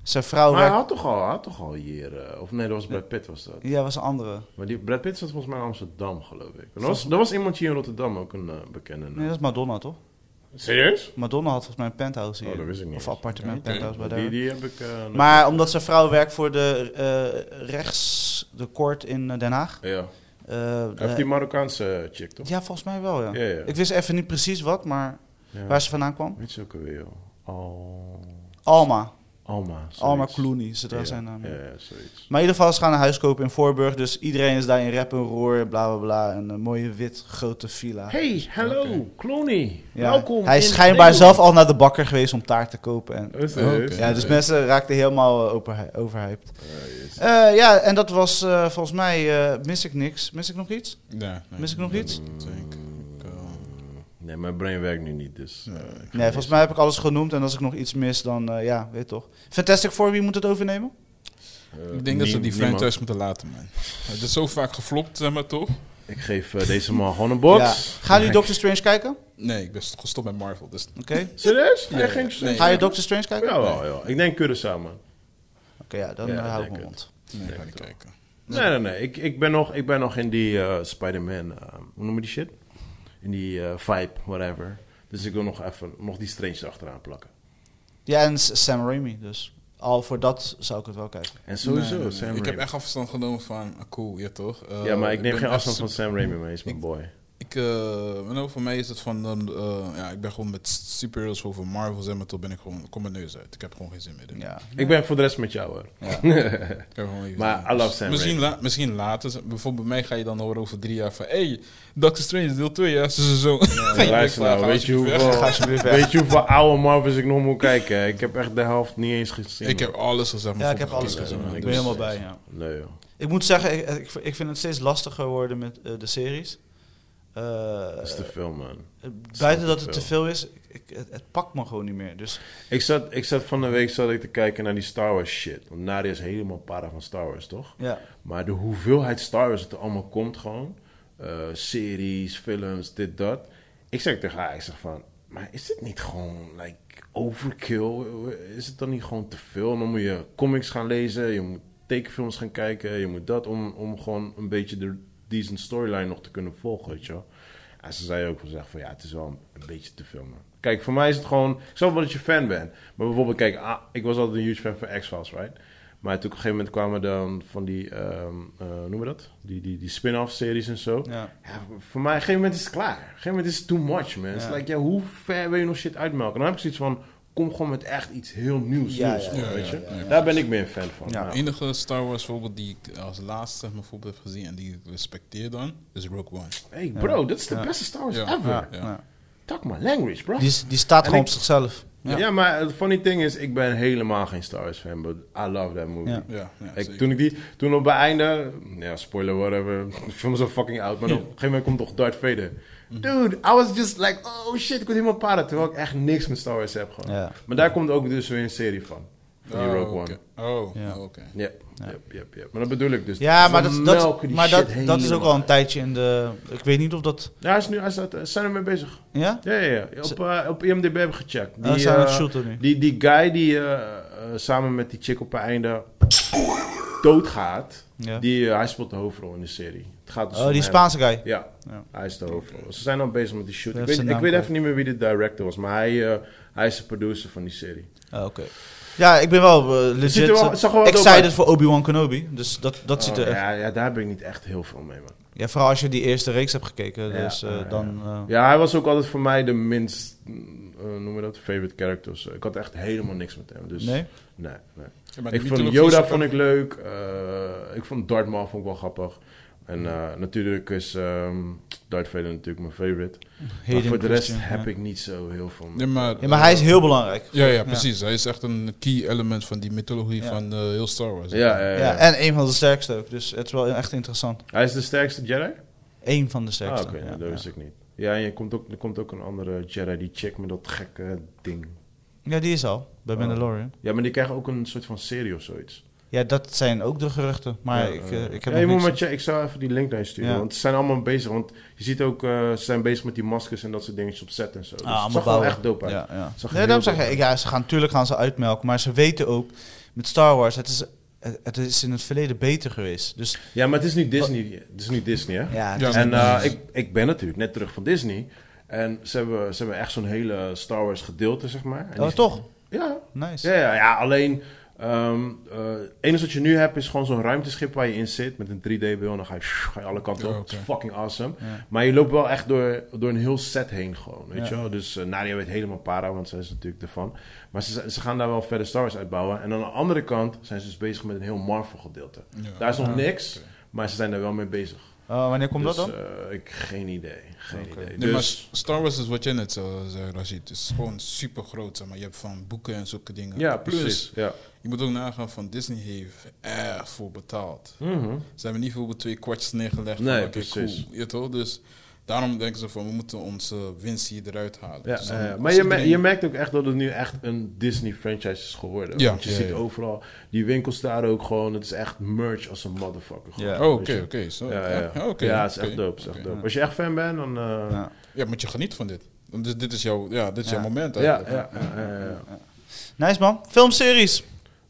Zijn vrouw Maar hij werkt... had toch al, hij had toch al hier... eh, of nee, dat was Brad Pitt was dat. Ja, was een andere. Maar die Brad Pitt zat volgens mij in Amsterdam, geloof ik. Er was, er was iemand hier in Rotterdam, ook een eh, bekende. Nee, dat is Madonna, toch? Serieus? Madonna had volgens mij een penthouse hier. Oh, dat wist ik niet Of eens. appartement, penthouse bij Die, daar. die heb ik... eh, nog- Maar omdat zijn vrouw werkt voor de eh, rechts, de court in eh, Den Haag. Ja. eh, Hij heeft die Marokkaanse chick, toch? ja, volgens mij wel, ja. Ja, ja. Ik wist even niet precies wat, maar Ja. waar ze vandaan kwam. Weet je ook alweer, joh? Al... Alma. Alma. zoiets. Alma Clooney, ze Ja, zijn naam. Ja, ja, zoiets. Maar in ieder geval, ze gaan een huis kopen in Voorburg. Dus iedereen is daar in rep en roer, bla bla bla. Een mooie wit grote villa. Hey, hallo. Clooney. Ja. Welkom. Hij is schijnbaar zelf al naar de bakker geweest om taart te kopen. En, Oh, ja, dus mensen raakten helemaal eh, over, overhyped. Ja, yes. Eh, ja, en dat was eh, volgens mij, eh, mis ik niks. Mis ik nog iets? Nee, nee. Mis ik nog iets? Denk ik, eh, Nee, mijn brain werkt nu niet, dus... eh, Nee, niet- volgens mij heb ik alles genoemd. En als ik nog iets mis, dan eh, ja, weet je toch. Fantastic Four, wie moet het overnemen? eh, Ik denk dat ze die niemand. franchise moeten laten, man. Het is zo vaak geflopt, zeg maar, toch? Ik geef eh, deze man gewoon een box. Ja. Gaan jullie Doctor Strange kijken? Nee, ik ben gestopt met Marvel, dus... Oké. Serieus? Ja, nee. Ga je Doctor Strange kijken? Ja, wel, ja. Ik denk Curaçao, man. Oké, ja, dan Ja, eh, hou ik mijn mond. Nee, ik ga niet kijken. Nee, nee, nee. Ik, ik, ben, nog, ik ben nog in die eh, Spider-Man... eh, hoe noem je die shit? In die eh, vibe, whatever. Dus ik wil nog even nog die Strange erachteraan plakken. Ja, en Sam Raimi, dus al voor dat zou ik het wel kijken. En sowieso, Nee, nee, nee. Sam Ik heb Raimi. echt afstand genomen van, ah, cool, ja toch? Eh, Ja, maar ik neem geen afstand van Sam Raimi, hij is mijn Ik- boy. Ik, eh, nou, voor mij is het van, dan, eh, ja, ik ben gewoon met superheroes over Marvel, zeg maar, toch ben ik gewoon, kom mijn neus uit. Ik heb gewoon geen zin meer in. Ja. Ik ben voor de rest met jou, hoor. Ja. Ik heb gewoon Maar zin in. I love Sam misschien, la- misschien later, bijvoorbeeld bij mij ga je dan horen over drie jaar van, hey, Doctor Strange deel 2, ja, zo, Luister nou, weet je, hoeveel, weet je hoeveel oude Marvels ik nog moet kijken? Ik heb echt de helft niet eens gezien. Ik heb alles gezegd. Ja, ik heb alles gezien. Ik ben helemaal bij, ja. Nee, joh. Ik moet zeggen, ik, ik, ik vind het steeds lastiger worden met eh, de series. Eh, Dat is te veel, man. buiten dat het te veel is, ik, ik- het, het pakt me gewoon niet meer. Dus Ik zat, ik zat van de week zat ik te kijken naar die Star Wars shit. Want Nadia is helemaal para van Star Wars, toch? ja, Maar de hoeveelheid Star Wars dat er allemaal komt gewoon. eh, series, films, dit, dat. Ik zeg tegen haar, ik zeg van... Maar is dit niet gewoon, like, overkill? Is het dan niet gewoon te veel? Dan moet je comics gaan lezen, je moet tekenfilms gaan kijken, je moet dat... om, om gewoon een beetje de decent storyline nog te kunnen volgen, weet je wel. En ze zei ook wel zeggen van, ja, het is wel een, een beetje te veel, man. Kijk, voor mij is het gewoon... Ik snap wel dat je fan bent. Maar bijvoorbeeld, kijk, ah, ik was altijd een huge fan van X-Files, right? Maar toen op een gegeven moment kwamen dan van die, noemen we dat? Die, die, die spin-off series en zo. ja. Ja, voor mij, op een gegeven moment is het klaar. Op een gegeven moment is het too much, man. Het is Ja. like, ja, hoe ver wil je nog shit uitmelken? Dan heb ik zoiets van, kom gewoon met echt iets heel nieuws. Ja, nieuws ja, gewoon, ja, weet ja, je? ja. Daar ben ik meer een fan van. Ja. De enige Star Wars voorbeeld die ik als laatste zeg maar, voorbeeld heb gezien en die ik respecteer dan, is Rogue One. Hey bro, dit is de Ja. beste Star Wars Ja. ever. Ja, Ja. ja. Talk my language, bro. Die, die staat gewoon ik- op zichzelf. ja. maar het funny thing is, ik ben helemaal geen Star Wars fan, but I love that movie. Ja. Ja, ja Ik, toen ik die, toen op het einde, ja, spoiler whatever, ik film me zo fucking oud, maar op een gegeven moment komt toch Darth Vader. Dude, I was just like, oh shit, ik word helemaal para, terwijl ik echt niks met Star Wars heb gewoon. Ja. Maar daar komt ook dus weer een serie van, van die Oh, Rogue oké. One. Oh, Ja. oh, oké. Ja, yep, yep, yep. Maar dat bedoel ik dus. Ja, Ze maar, dat, dat, melken die maar shit dat, dat is ook helemaal. al een tijdje in de... Ik weet niet of dat... Ja, hij is nu, hij staat, ze zijn ermee bezig. Ja? Ja, ja, ja. Op, eh, op IMDb heb ik gecheckt. Die, oh, zijn aan het eh, shooten nu. Die, die guy die eh, eh, samen met die chick op het einde doodgaat, Ja. die, eh, hij speelt de hoofdrol in de serie. Het gaat dus Oh, die. Spaanse guy. Ja, Ja. hij is de hoofdrol. Ze zijn al bezig met die shoot. Ik weet, ik even niet meer wie de director was, maar hij, eh, hij is de producer van die serie. Oh, Oké. Ja, ik ben wel ziet legit er wel- er wel excited voor Obi-Wan Kenobi. Dus dat, dat ziet Oh, er echt... ja, ja, daar heb ik niet echt heel veel mee, man. Ja, vooral als je die eerste reeks hebt gekeken. Dus eh, ja, ja. dan... Ja, hij was ook altijd voor mij de minst, noem je dat, favorite character. of zo. Ik had echt helemaal niks met hem. Dus, Nee? Nee, nee. Ja, maar Ik vond Yoda vond ik leuk. eh, ik vond Darth Maul vond ik wel grappig. En eh, natuurlijk is ehm Darth Vader natuurlijk mijn favorite. maar voor de rest Christian, heb ja. ik niet zo heel veel. Ja, maar, Ja, maar hij is heel belangrijk. Ja, ja, precies. Hij is echt een key element van die mythologie Ja. van eh, heel Star Wars. ja, ja, ja. Ja, en een van de sterkste ook. Dus het is wel echt interessant. Hij is de sterkste Jedi? Eén van de Ah, sterkste. oké, ja, dat ja. wist ik niet. Ja, en je komt ook, er komt ook een andere Jedi, die chick met dat gekke ding. Ja, die is al. Bij Oh. Mandalorian. Ja, maar die krijgen ook een soort van serie of zoiets. Ja, dat zijn ook de geruchten. Maar Ja, ik, eh, ik heb ja, je moet niks- checken. Ik zou even die link naar je sturen. Ja. Want ze zijn allemaal bezig. Want je ziet ook, eh, ze zijn bezig met die maskers en dat soort dingetjes op set en zo. Dus Ah, het allemaal zag wel echt dope uit. Ja, ja. Zag Nee, daarom zeg ik, ja, ze gaan, natuurlijk gaan ze uitmelken. Maar ze weten ook, met Star Wars, het is, het- is in het verleden beter geweest. Dus Ja, maar het is nu Disney. Het is nu Disney, hè? ja, En eh, ik, ik ben natuurlijk net terug van Disney. En ze hebben, ze hebben echt zo'n hele Star Wars gedeelte, zeg maar. En oh, die- toch? Ja, Nice. ja, ja, ja alleen... ehm eh, het enige wat je nu hebt is gewoon zo'n ruimteschip waar je in zit met een 3D-beeld. En dan ga je, ga je alle kanten op. Het is fucking awesome. Ja. Maar je loopt wel echt door, door een heel set heen gewoon, weet Ja. je wel. Dus uh, Nadia weet helemaal para, want zij is natuurlijk ervan. Maar ze, ze gaan daar wel verder Star Wars uitbouwen. En aan de andere kant zijn ze dus bezig met een heel Marvel gedeelte. Ja. Daar is nog Ah, niks, maar ze zijn daar wel mee bezig. Oh, wanneer komt dus, dat dan? eh, ik geen idee, geen idee. Nee, maar Dus, Star Wars is wat je net zo zei, Rashid. Het is gewoon super groot. Zeg maar. Je hebt van boeken en zulke dingen. ja, Plus, precies. Ja. je moet ook nagaan van Disney heeft erg voor betaald. Mhm. Ze hebben niet bijvoorbeeld twee kwartjes neergelegd. Nee, van, oké, precies. Cool, je toch? Dus daarom denken ze van, we moeten onze winst hier eruit halen. Ja, Dus dan- eh, maar je, iedereen- me- je merkt ook echt dat het nu echt een Disney franchise is geworden. Ja. Want je Ja, ziet ja. overal, die winkels daar ook gewoon, het is echt merch als een motherfucker. gewoon, Ja. Oh, oké, oké. zo. Ja, ja, ja. oké, ja, het is echt dope. Is echt dope. Als je echt fan bent, dan... eh, Ja. Ja, moet je genieten van dit. Want dit, dit is jouw, ja, dit is Ja. jouw moment Ja, eigenlijk. ja, ja, ja, ja. Nice man. Filmseries.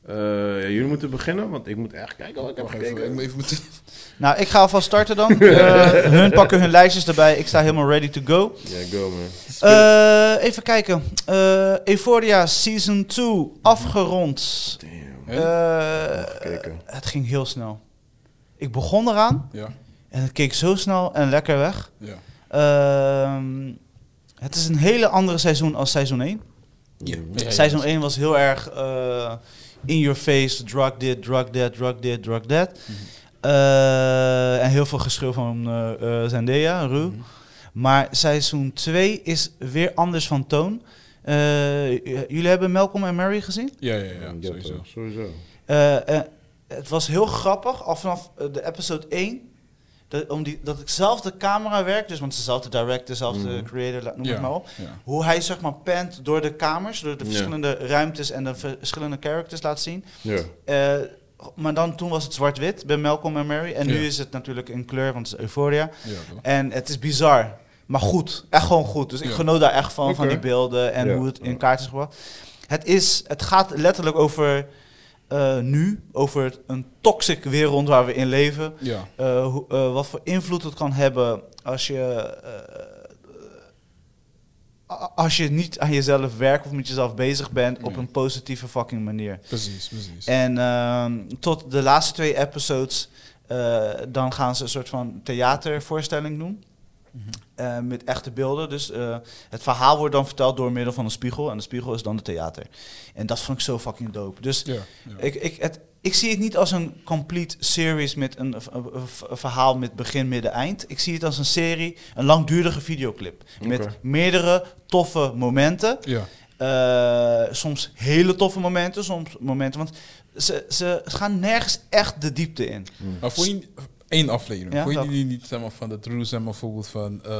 Eh, ja, jullie moeten beginnen, want ik moet echt kijken wat ik heb even, gekeken. moet even meteen... Nou, ik ga alvast starten dan. Eh, hun pakken hun lijstjes erbij. Ik sta helemaal ready to go. Ja, go man. Eh, even kijken. Eh Euphoria Season 2 afgerond. Damn. Eh, het ging heel snel. Ik begon eraan Ja, en het keek zo snel en lekker weg. ja. Ehm, het is een hele andere seizoen als seizoen 1. Ja. Ja, ja, seizoen ja. 1 was heel erg eh, in your face, drug dit, drug that, drug dit, drug that. Mhm. Eh, en heel veel geschreeuw van eh eh, Zendaya, Ru. Mhm. Maar seizoen 2 is weer anders van toon. Eh, jullie hebben Malcolm en Mary gezien? Ja, ja, ja, Ja, sowieso. sowieso. Eh, eh, het was heel grappig, al vanaf de episode 1, dat, om die, dat hetzelfde camerawerk, dus want het is dezelfde director, dezelfde Mhm. creator, noem Ja, het maar op. ja. Hoe hij zeg maar pent door de kamers, door de Ja. verschillende ruimtes en de verschillende characters laat zien. Ja. Eh, maar dan toen was het zwart-wit bij Malcolm en Mary. En nu is het natuurlijk in kleur, want het is Euphoria. En het is bizar. Maar goed, echt gewoon goed. Dus ik genoot daar echt van, van die beelden en Ja. hoe het in kaart is gebracht. Het, is, het gaat letterlijk over eh, nu, over een toxic wereld waar we in leven. Ja, Eh, eh, wat voor invloed het kan hebben als je, als je niet aan jezelf werkt of met jezelf bezig bent op een positieve fucking manier. precies, precies. En ehm, tot de laatste twee episodes, dan gaan ze een soort van theatervoorstelling doen. Eh, met echte beelden. Dus eh, het verhaal wordt dan verteld door middel van een spiegel. En de spiegel is dan het theater. En dat vond ik zo fucking dope. Dus Ja, ja. ik, ik, het, ik zie het niet als een complete series met een, een- een- een verhaal met begin, midden, eind. Ik zie het als een serie, een langdurige videoclip. Met meerdere toffe momenten. ja. Eh, soms hele toffe momenten, soms momenten. Want ze, ze gaan nergens echt de diepte in. Maar vond je één aflevering? Ja, vond je die niet zeg maar, van de Drew, zeg maar, bijvoorbeeld van... eh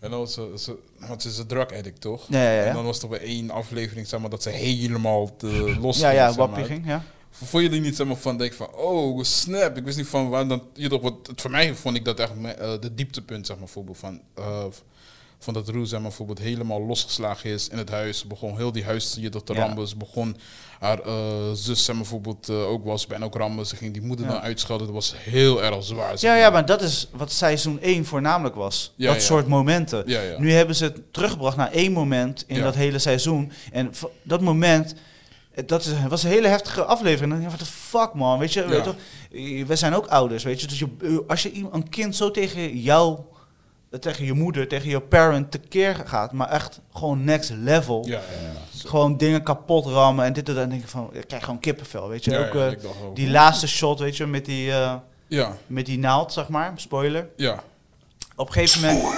you know, ze, ze, want ze is een drug addict, toch? Ja, ja, ja. En dan was er bij één aflevering, zeg maar, dat ze helemaal te los Ja, ging, ja, Wappie ging, ja. Vond je die niet zeg maar, van, denk van, oh, snap, ik wist niet van waar dan... Je, toch, wat, het- voor mij vond ik dat echt eh, de dieptepunt, zeg maar, bijvoorbeeld van... eh, van dat maar, bijvoorbeeld helemaal losgeslagen is in het huis. Begon heel die huis tot te rammen. Ze begon haar eh, zus, maar, bijvoorbeeld eh, ook was bijna ook rammen. Ze ging die moeder dan uitschelden. Dat was heel erg zwaar. Ja, ja, maar dat is wat seizoen 1 voornamelijk was. Dat soort momenten. Nu hebben ze het teruggebracht naar één moment in dat hele seizoen. En dat moment, eh, dat is, was een hele heftige aflevering. En dan what the fuck man, weet je, weet je toch, we zijn ook ouders, weet je. Dus je, als je een kind zo tegen jou, tegen je moeder, tegen je parent tekeer gaat, maar echt gewoon next level. Ja, ja. Gewoon dingen kapot rammen en dit en dat. Dan denk ik van, ik krijg gewoon kippenvel, weet je. Ja, ook ja, eh, ook. die laatste shot, weet je, met die, eh, Ja, met die naald, zeg maar, spoiler ja. op een gegeven moment,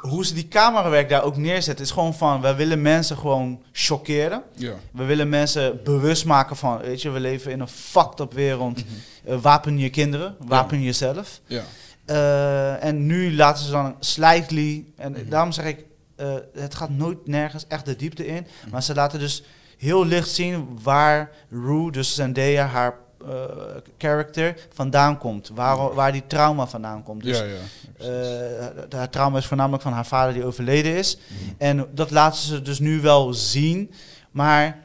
hoe ze die camerawerk daar ook neerzetten, is gewoon van, we willen mensen gewoon chockeren. Ja, We willen mensen bewust maken van, weet je, we leven in een fucked up wereld. Eh, wapen je kinderen, wapen jezelf. ja. Eh, en nu laten ze dan slightly, en Mhm. daarom zeg ik, eh, het gaat nooit nergens echt de diepte in. Maar ze laten dus heel licht zien waar Rue, dus Zendaya, haar eh, character, vandaan komt. Waar, waar die trauma vandaan komt. Dus ja, ja. haar trauma is voornamelijk van haar vader die overleden is. En dat laten ze dus nu wel zien. Maar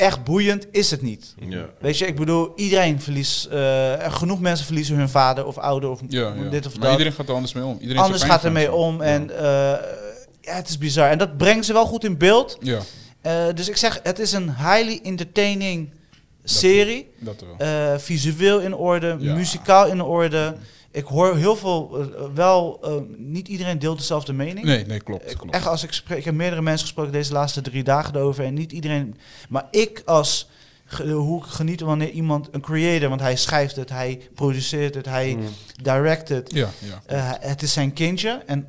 echt boeiend is het niet. Ja. Weet je, ik bedoel, iedereen verliest... eh, genoeg mensen verliezen hun vader of ouder of ja, ja. dit of maar dat. iedereen gaat er anders mee om. Iedereen Anders gaat er van. om. En eh, ja, het is bizar. En dat brengen ze wel goed in beeld. Ja, Eh, dus ik zeg, het is een highly entertaining serie. dat wel. Eh, visueel in orde, muzikaal in orde. Ik hoor heel veel, eh, wel, eh, niet iedereen deelt dezelfde mening. Nee, nee, klopt. Ik- klopt. Echt, als ik spreek, ik heb meerdere mensen gesproken deze laatste drie dagen erover en niet iedereen. Maar ik als hoe ik geniet wanneer iemand een creator, want hij schrijft het, hij produceert het, hij Mm. direct het. Ja, ja. Eh, het is zijn kindje en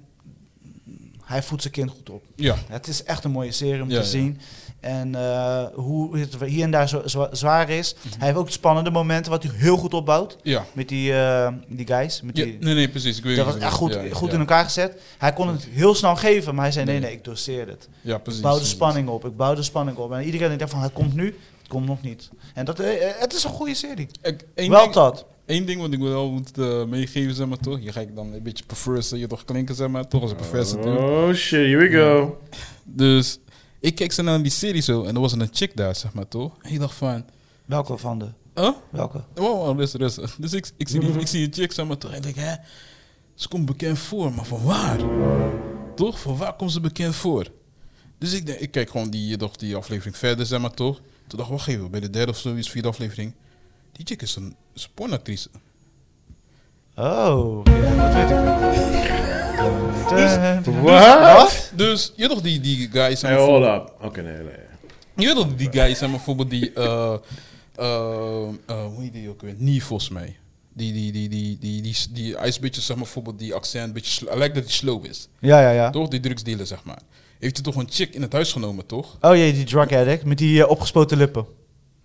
hij voedt zijn kind goed op. Ja, Het is echt een mooie serie om Ja, te zien. En eh, hoe het hier en daar zo, zwa- zwaar is. Mhm. Hij heeft ook spannende momenten wat hij heel goed opbouwt. ja. Met die, eh, die guys. Met ja. die, Nee, nee, precies. Ik weet dat was echt goed. Ja, goed ja. in elkaar gezet. Hij kon het heel snel geven, maar hij zei nee, Nee. nee, ik doseer het. Ja, precies. Ik bouw de spanning op, ik bouw de spanning op. En iedereen denkt van, het komt nu, het komt nog niet. En dat, eh, het is een goede serie. Ik, één, Wel ding, dat. één ding wat ik wel moet meegeven, zeg maar toch. Je ga ik dan een beetje professor, je toch klinken, zeg maar, toch als een professor. doe. Oh shit, here we go. Dus ik keek zo naar die serie zo en er was een chick daar, zeg maar toch. En ik dacht van, Welke van de? huh? Welke? Wow, wow, rustig, rustig. Dus ik, ik, zie die, ik zie een chick, zeg maar toch. En ik denk, hè, ze komt bekend voor, maar van waar? Toch? Van waar komt ze bekend voor? Dus ik, denk, ik kijk gewoon die, toch, die aflevering verder, zeg maar toch. Toen dacht ik, wacht even, bij de derde of zoiets, vierde aflevering. Die chick is een, is een pornactrice. Oh, ja, dat weet ik niet. What? Wat? Dus, je weet toch die, die guys... Hey, hold up. Oké, nee, nee. Je weet toch die guys, maar, bijvoorbeeld die... eh eh, eh, hoe heet die ook weer? Nie, volgens mij. Die, die, die, die, die, die, die, hij is een beetje, zeg maar, bijvoorbeeld die accent, een beetje... Hij lijkt dat hij slow is. Ja, ja, ja. Toch? Die drugsdealer, zeg maar. Heeft hij toch een chick in het huis genomen, toch? Oh jee, die drug addict met die opgespoten lippen.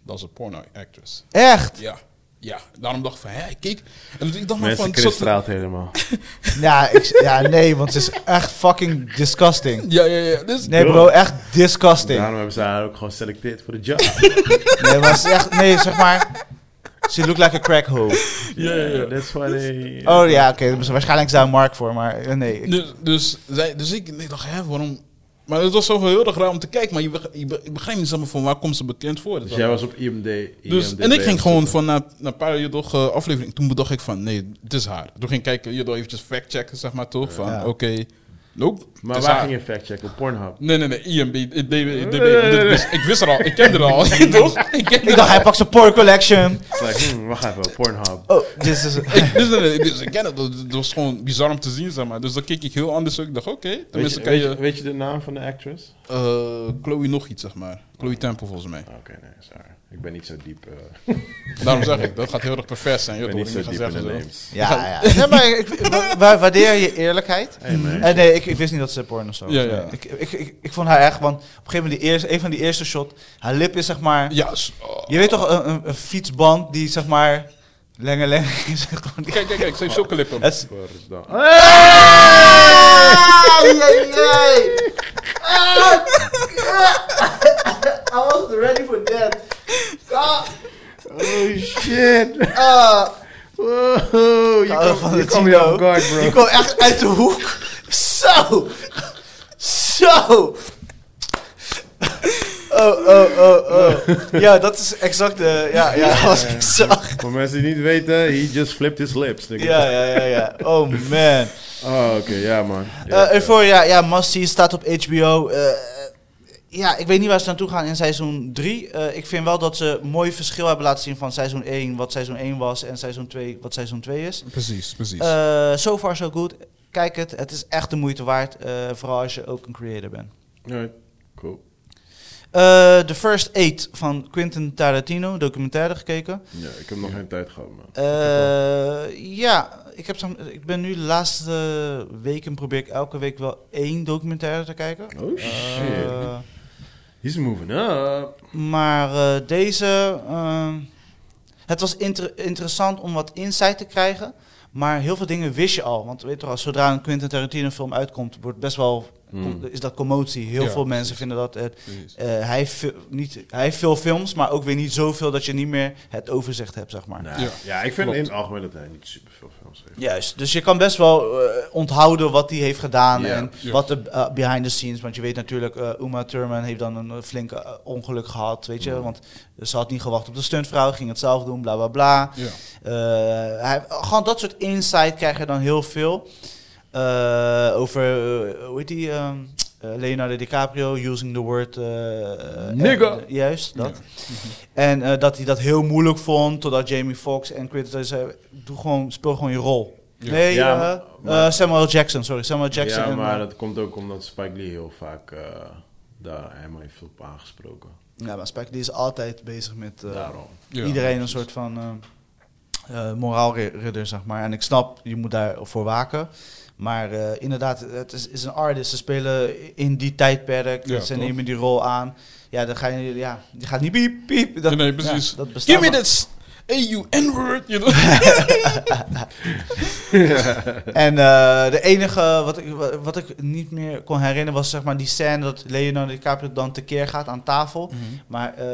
Dat is een porno actress. Echt? Ja. Ja, daarom dacht ik van, hè, kijk. En ik dacht maar Mensen, van... Chris zat- straalt helemaal. Ja, ik, ja, nee, want ze is echt fucking disgusting. Ja, ja, ja. Dus, Nee bro, echt disgusting. Daarom hebben ze haar ook gewoon geselecteerd voor de job. Nee, maar ze is echt, nee, zeg maar. She look like a crack hoe. ja, ja, ja. That's why they... Oh ja, oké, dus waarschijnlijk is daar een markt voor, maar eh, nee. ik- Dus, dus, zij, dus ik, ik dacht, hè, waarom... Maar het was zo heel erg raar om te kijken, maar je, beg- je, be- ik begrijp niet zeg maar, van waar komt ze bekend voor. Dus jij was op IMD. Dus, en ik ging gewoon van na, na een paar jaar toch eh, aflevering. Toen bedacht ik van nee, het is haar. Toen ging ik kijken, je door eventjes fact checken zeg maar toch van Ja. oké, Nope. Maar Het waar ging je fact checken? Op Pornhub? Nee, nee, nee, IMB. DB, DB, ik wist er al, ik kende er al, toch? Ik dacht, hij pakt zijn porn collection. Het hmm, wacht even, Pornhub. Oh, dit is... Ik, dus, ik ken het, dat, dat was gewoon bizar om te zien, zeg maar. Dus dan keek ik heel anders ook. Ik dacht, oké, tenminste kan je, weet je de naam van de actress? eh Chloe nog iets, zeg maar. Chloe Temple, volgens mij. Oké, nee, sorry. Ik ben niet zo diep, eh, Daarom zeg ik, dat gaat heel erg pervers zijn. ik ben niet zo diep in zeggen. de names. Ja, ja. Nee, maar ik, wa- wa- waardeer je eerlijkheid. Hey, man. Eh, nee, ik, ik wist niet dat ze porno zo was. Ja, ja. Ik, ik, ik, ik vond haar echt, want op een gegeven moment, die eerste, een van die eerste shot, haar lip is zeg maar... Ja, oh. Je weet toch, een, een, een fietsband die zeg maar... Langer, langer is. gewoon die- Kijk, kijk, kijk, ze heeft zulke lippen. Het. Ai, ai, ai. I wasn't ready for that. Ah, Oh shit. ah. Wow, je kwam je off guard, bro. Kwam echt uit de hoek. Zo. Zo. Oh, oh, oh, oh. Ja, dat is exact de... Ja, ja, wat ik zag. Voor mensen die niet weten, he just flipped his lips. Ja, ja, ja, ja. Oh, man. Oh, oké, ja man. Eh Ja, Euphoria, ja, Must See, staat op HBO. Eh, ja, ik weet niet waar ze naartoe gaan in seizoen 3. ik vind wel dat ze een mooi verschil hebben laten zien van seizoen 1, wat seizoen 1 was, en seizoen 2, wat seizoen 2 is. Precies, precies. Eh so far so good. Kijk het, het is echt de moeite waard. eh, vooral als je ook een creator bent. Alright, cool. Eh The First Eight van Quentin Tarantino, documentaire gekeken. Ja, ik heb nog geen tijd gehad, man. Eh, ja, ik, heb ik ben nu de laatste weken probeer ik elke week wel één documentaire te kijken. Oh shit. He's moving up. maar eh, deze, ehm, het was inter- interessant om wat insight te krijgen. Maar heel veel dingen wist je al. Want weet je toch, als zodra een Quentin Tarantino film uitkomt, wordt best wel, Hmm. is dat commotie. Heel Ja, veel mensen precies. vinden dat het eh, hij, heeft veel- niet, hij heeft veel films, maar ook weer niet zoveel dat je niet meer het overzicht hebt, zeg maar. Ja, ja, ik vind klopt. in het algemeen dat hij niet super veel films heeft. Juist, dus je kan best wel eh, onthouden wat hij heeft gedaan Ja, en wat de eh, behind the scenes. Want je weet natuurlijk, eh Uma Thurman heeft dan een flinke ongeluk gehad, weet je. Ja. Want ze had niet gewacht op de stuntvrouw, ging het zelf doen, bla bla bla. Ja. Eh, hij, gewoon dat soort insight krijg je dan heel veel. Eh, over, eh, hoe heet die, ehm, eh, Leonardo DiCaprio, using the word... Nigga. eh, juist, dat. Ja. En eh, dat hij dat heel moeilijk vond, totdat Jamie Foxx en Quentin zei, doe gewoon, speel gewoon je rol. Ja. Nee, Ja, maar- maar- Samuel Jackson, sorry, Samuel Jackson. ja, en, maar dat komt ook omdat Spike Lee heel vaak eh, daar helemaal heeft op aangesproken. ja, maar Spike Lee is altijd bezig met eh, Daarom. Ja, iedereen een soort van moraalridder, zeg maar. En ik snap, je moet daarvoor waken. Maar eh, inderdaad, het is, is een artist. Ze spelen in die tijdperk. Ja, ze toch? nemen die rol aan. Ja, dan ga je, ja, je gaat niet piep, piep. Dat, Nee, nee, precies. Ja, dat Give me that AU N-word, you know. En eh, de enige wat ik, wat ik niet meer kon herinneren was zeg maar die scène dat Leonardo DiCaprio dan tekeer gaat aan tafel. Mhm. Maar eh,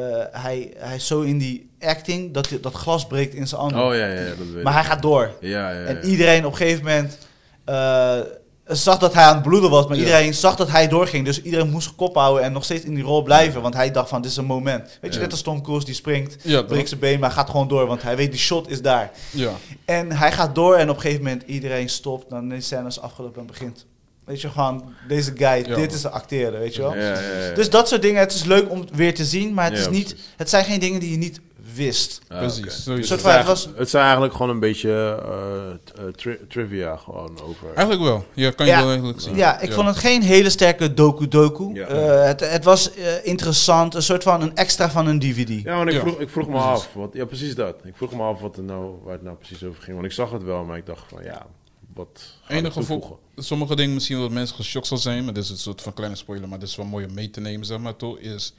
hij, hij is zo in die acting dat hij- dat glas breekt in zijn handen. Oh ja, ja, ja, dat weet maar ik. hij gaat door. Ja, ja, ja. En iedereen op een gegeven moment eh, zag dat hij aan het bloeden was. Maar Ja. iedereen zag dat hij doorging. Dus iedereen moest kop houden en nog steeds in die rol blijven. Want hij dacht van, dit is een moment. Weet je, net als Tom Cruise, die springt, Ja, breekt zijn been, maar gaat gewoon door. Want hij weet, die shot is daar. Ja. En hij gaat door en op een gegeven moment iedereen stopt. Dan de scène is afgelopen en begint. Weet je, gewoon deze guy, Ja. dit is de acteren, weet je wel. Ja, ja, ja. Dus dat soort dingen, het is leuk om weer te zien. Maar het, is niet, het zijn geen dingen die je niet wist. Ah, Precies. Dus het, was- het zijn eigenlijk gewoon een beetje eh, eh, tri- trivia gewoon over. Eigenlijk wel. Ja, kan je Ja. wel eigenlijk zien. Ja, ik vond het geen hele sterke doku-doku. Ja. Eh, het, het was eh, interessant, een soort van een extra van een DVD. Ja, want ik, Ja, vroeg, ik vroeg me precies. af. Wat, ja, precies dat. Ik vroeg me af wat er nou, waar het nou precies over ging. Want ik zag het wel, maar ik dacht van ja, wat Enige toevoegen? vo- sommige dingen misschien wat mensen geschokt zal zijn, maar dit is een soort van kleine spoiler, maar dit is wel mooi om mee te nemen, zeg maar, toch, is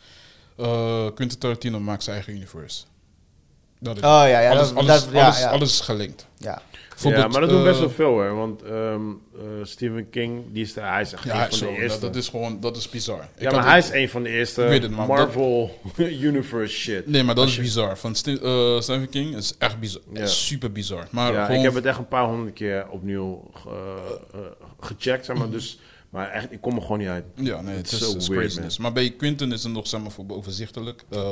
eh Quentin Tarantino maakt zijn eigen universe. Dat is Oh ja, ja, alles, dat- alles, dat- ja, alles, ja. alles is gelinkt. Ja. Ja, maar dat doen eh, best wel veel hoor. Want ehm, eh, Stephen King, die is, de, hij is echt Ja, een van zo, de dat, eerste. dat is gewoon, dat is bizar. Ik ja, maar hij is een van de eerste Ik weet het, maar Marvel Universe shit. Nee, maar dat is bizar. Van eh, Stephen King is echt bizar. Ja. Super bizar. Maar ja, gewoon, ik heb het echt een paar honderd keer opnieuw ge- eh, gecheckt, zeg maar. Dus, maar echt, ik kom er gewoon niet uit. Ja, nee, Het het is zo weird, craziness. Maar bij Quentin is het nog zeg maar, voor overzichtelijk. Eh,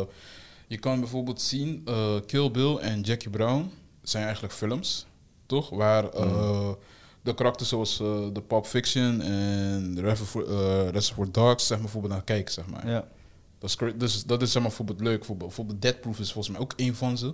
je kan bijvoorbeeld zien, eh, Kill Bill en Jackie Brown zijn eigenlijk films, toch? Waar Mm. eh, de karakters zoals eh, de Pulp Fiction en Reservoir, Reservoir Dogs, zeg maar, bijvoorbeeld naar kijken, zeg maar. Ja. Dat is, dus, dat is zeg maar, bijvoorbeeld leuk. Bijvoorbeeld, bijvoorbeeld Deadproof is volgens mij ook één van ze.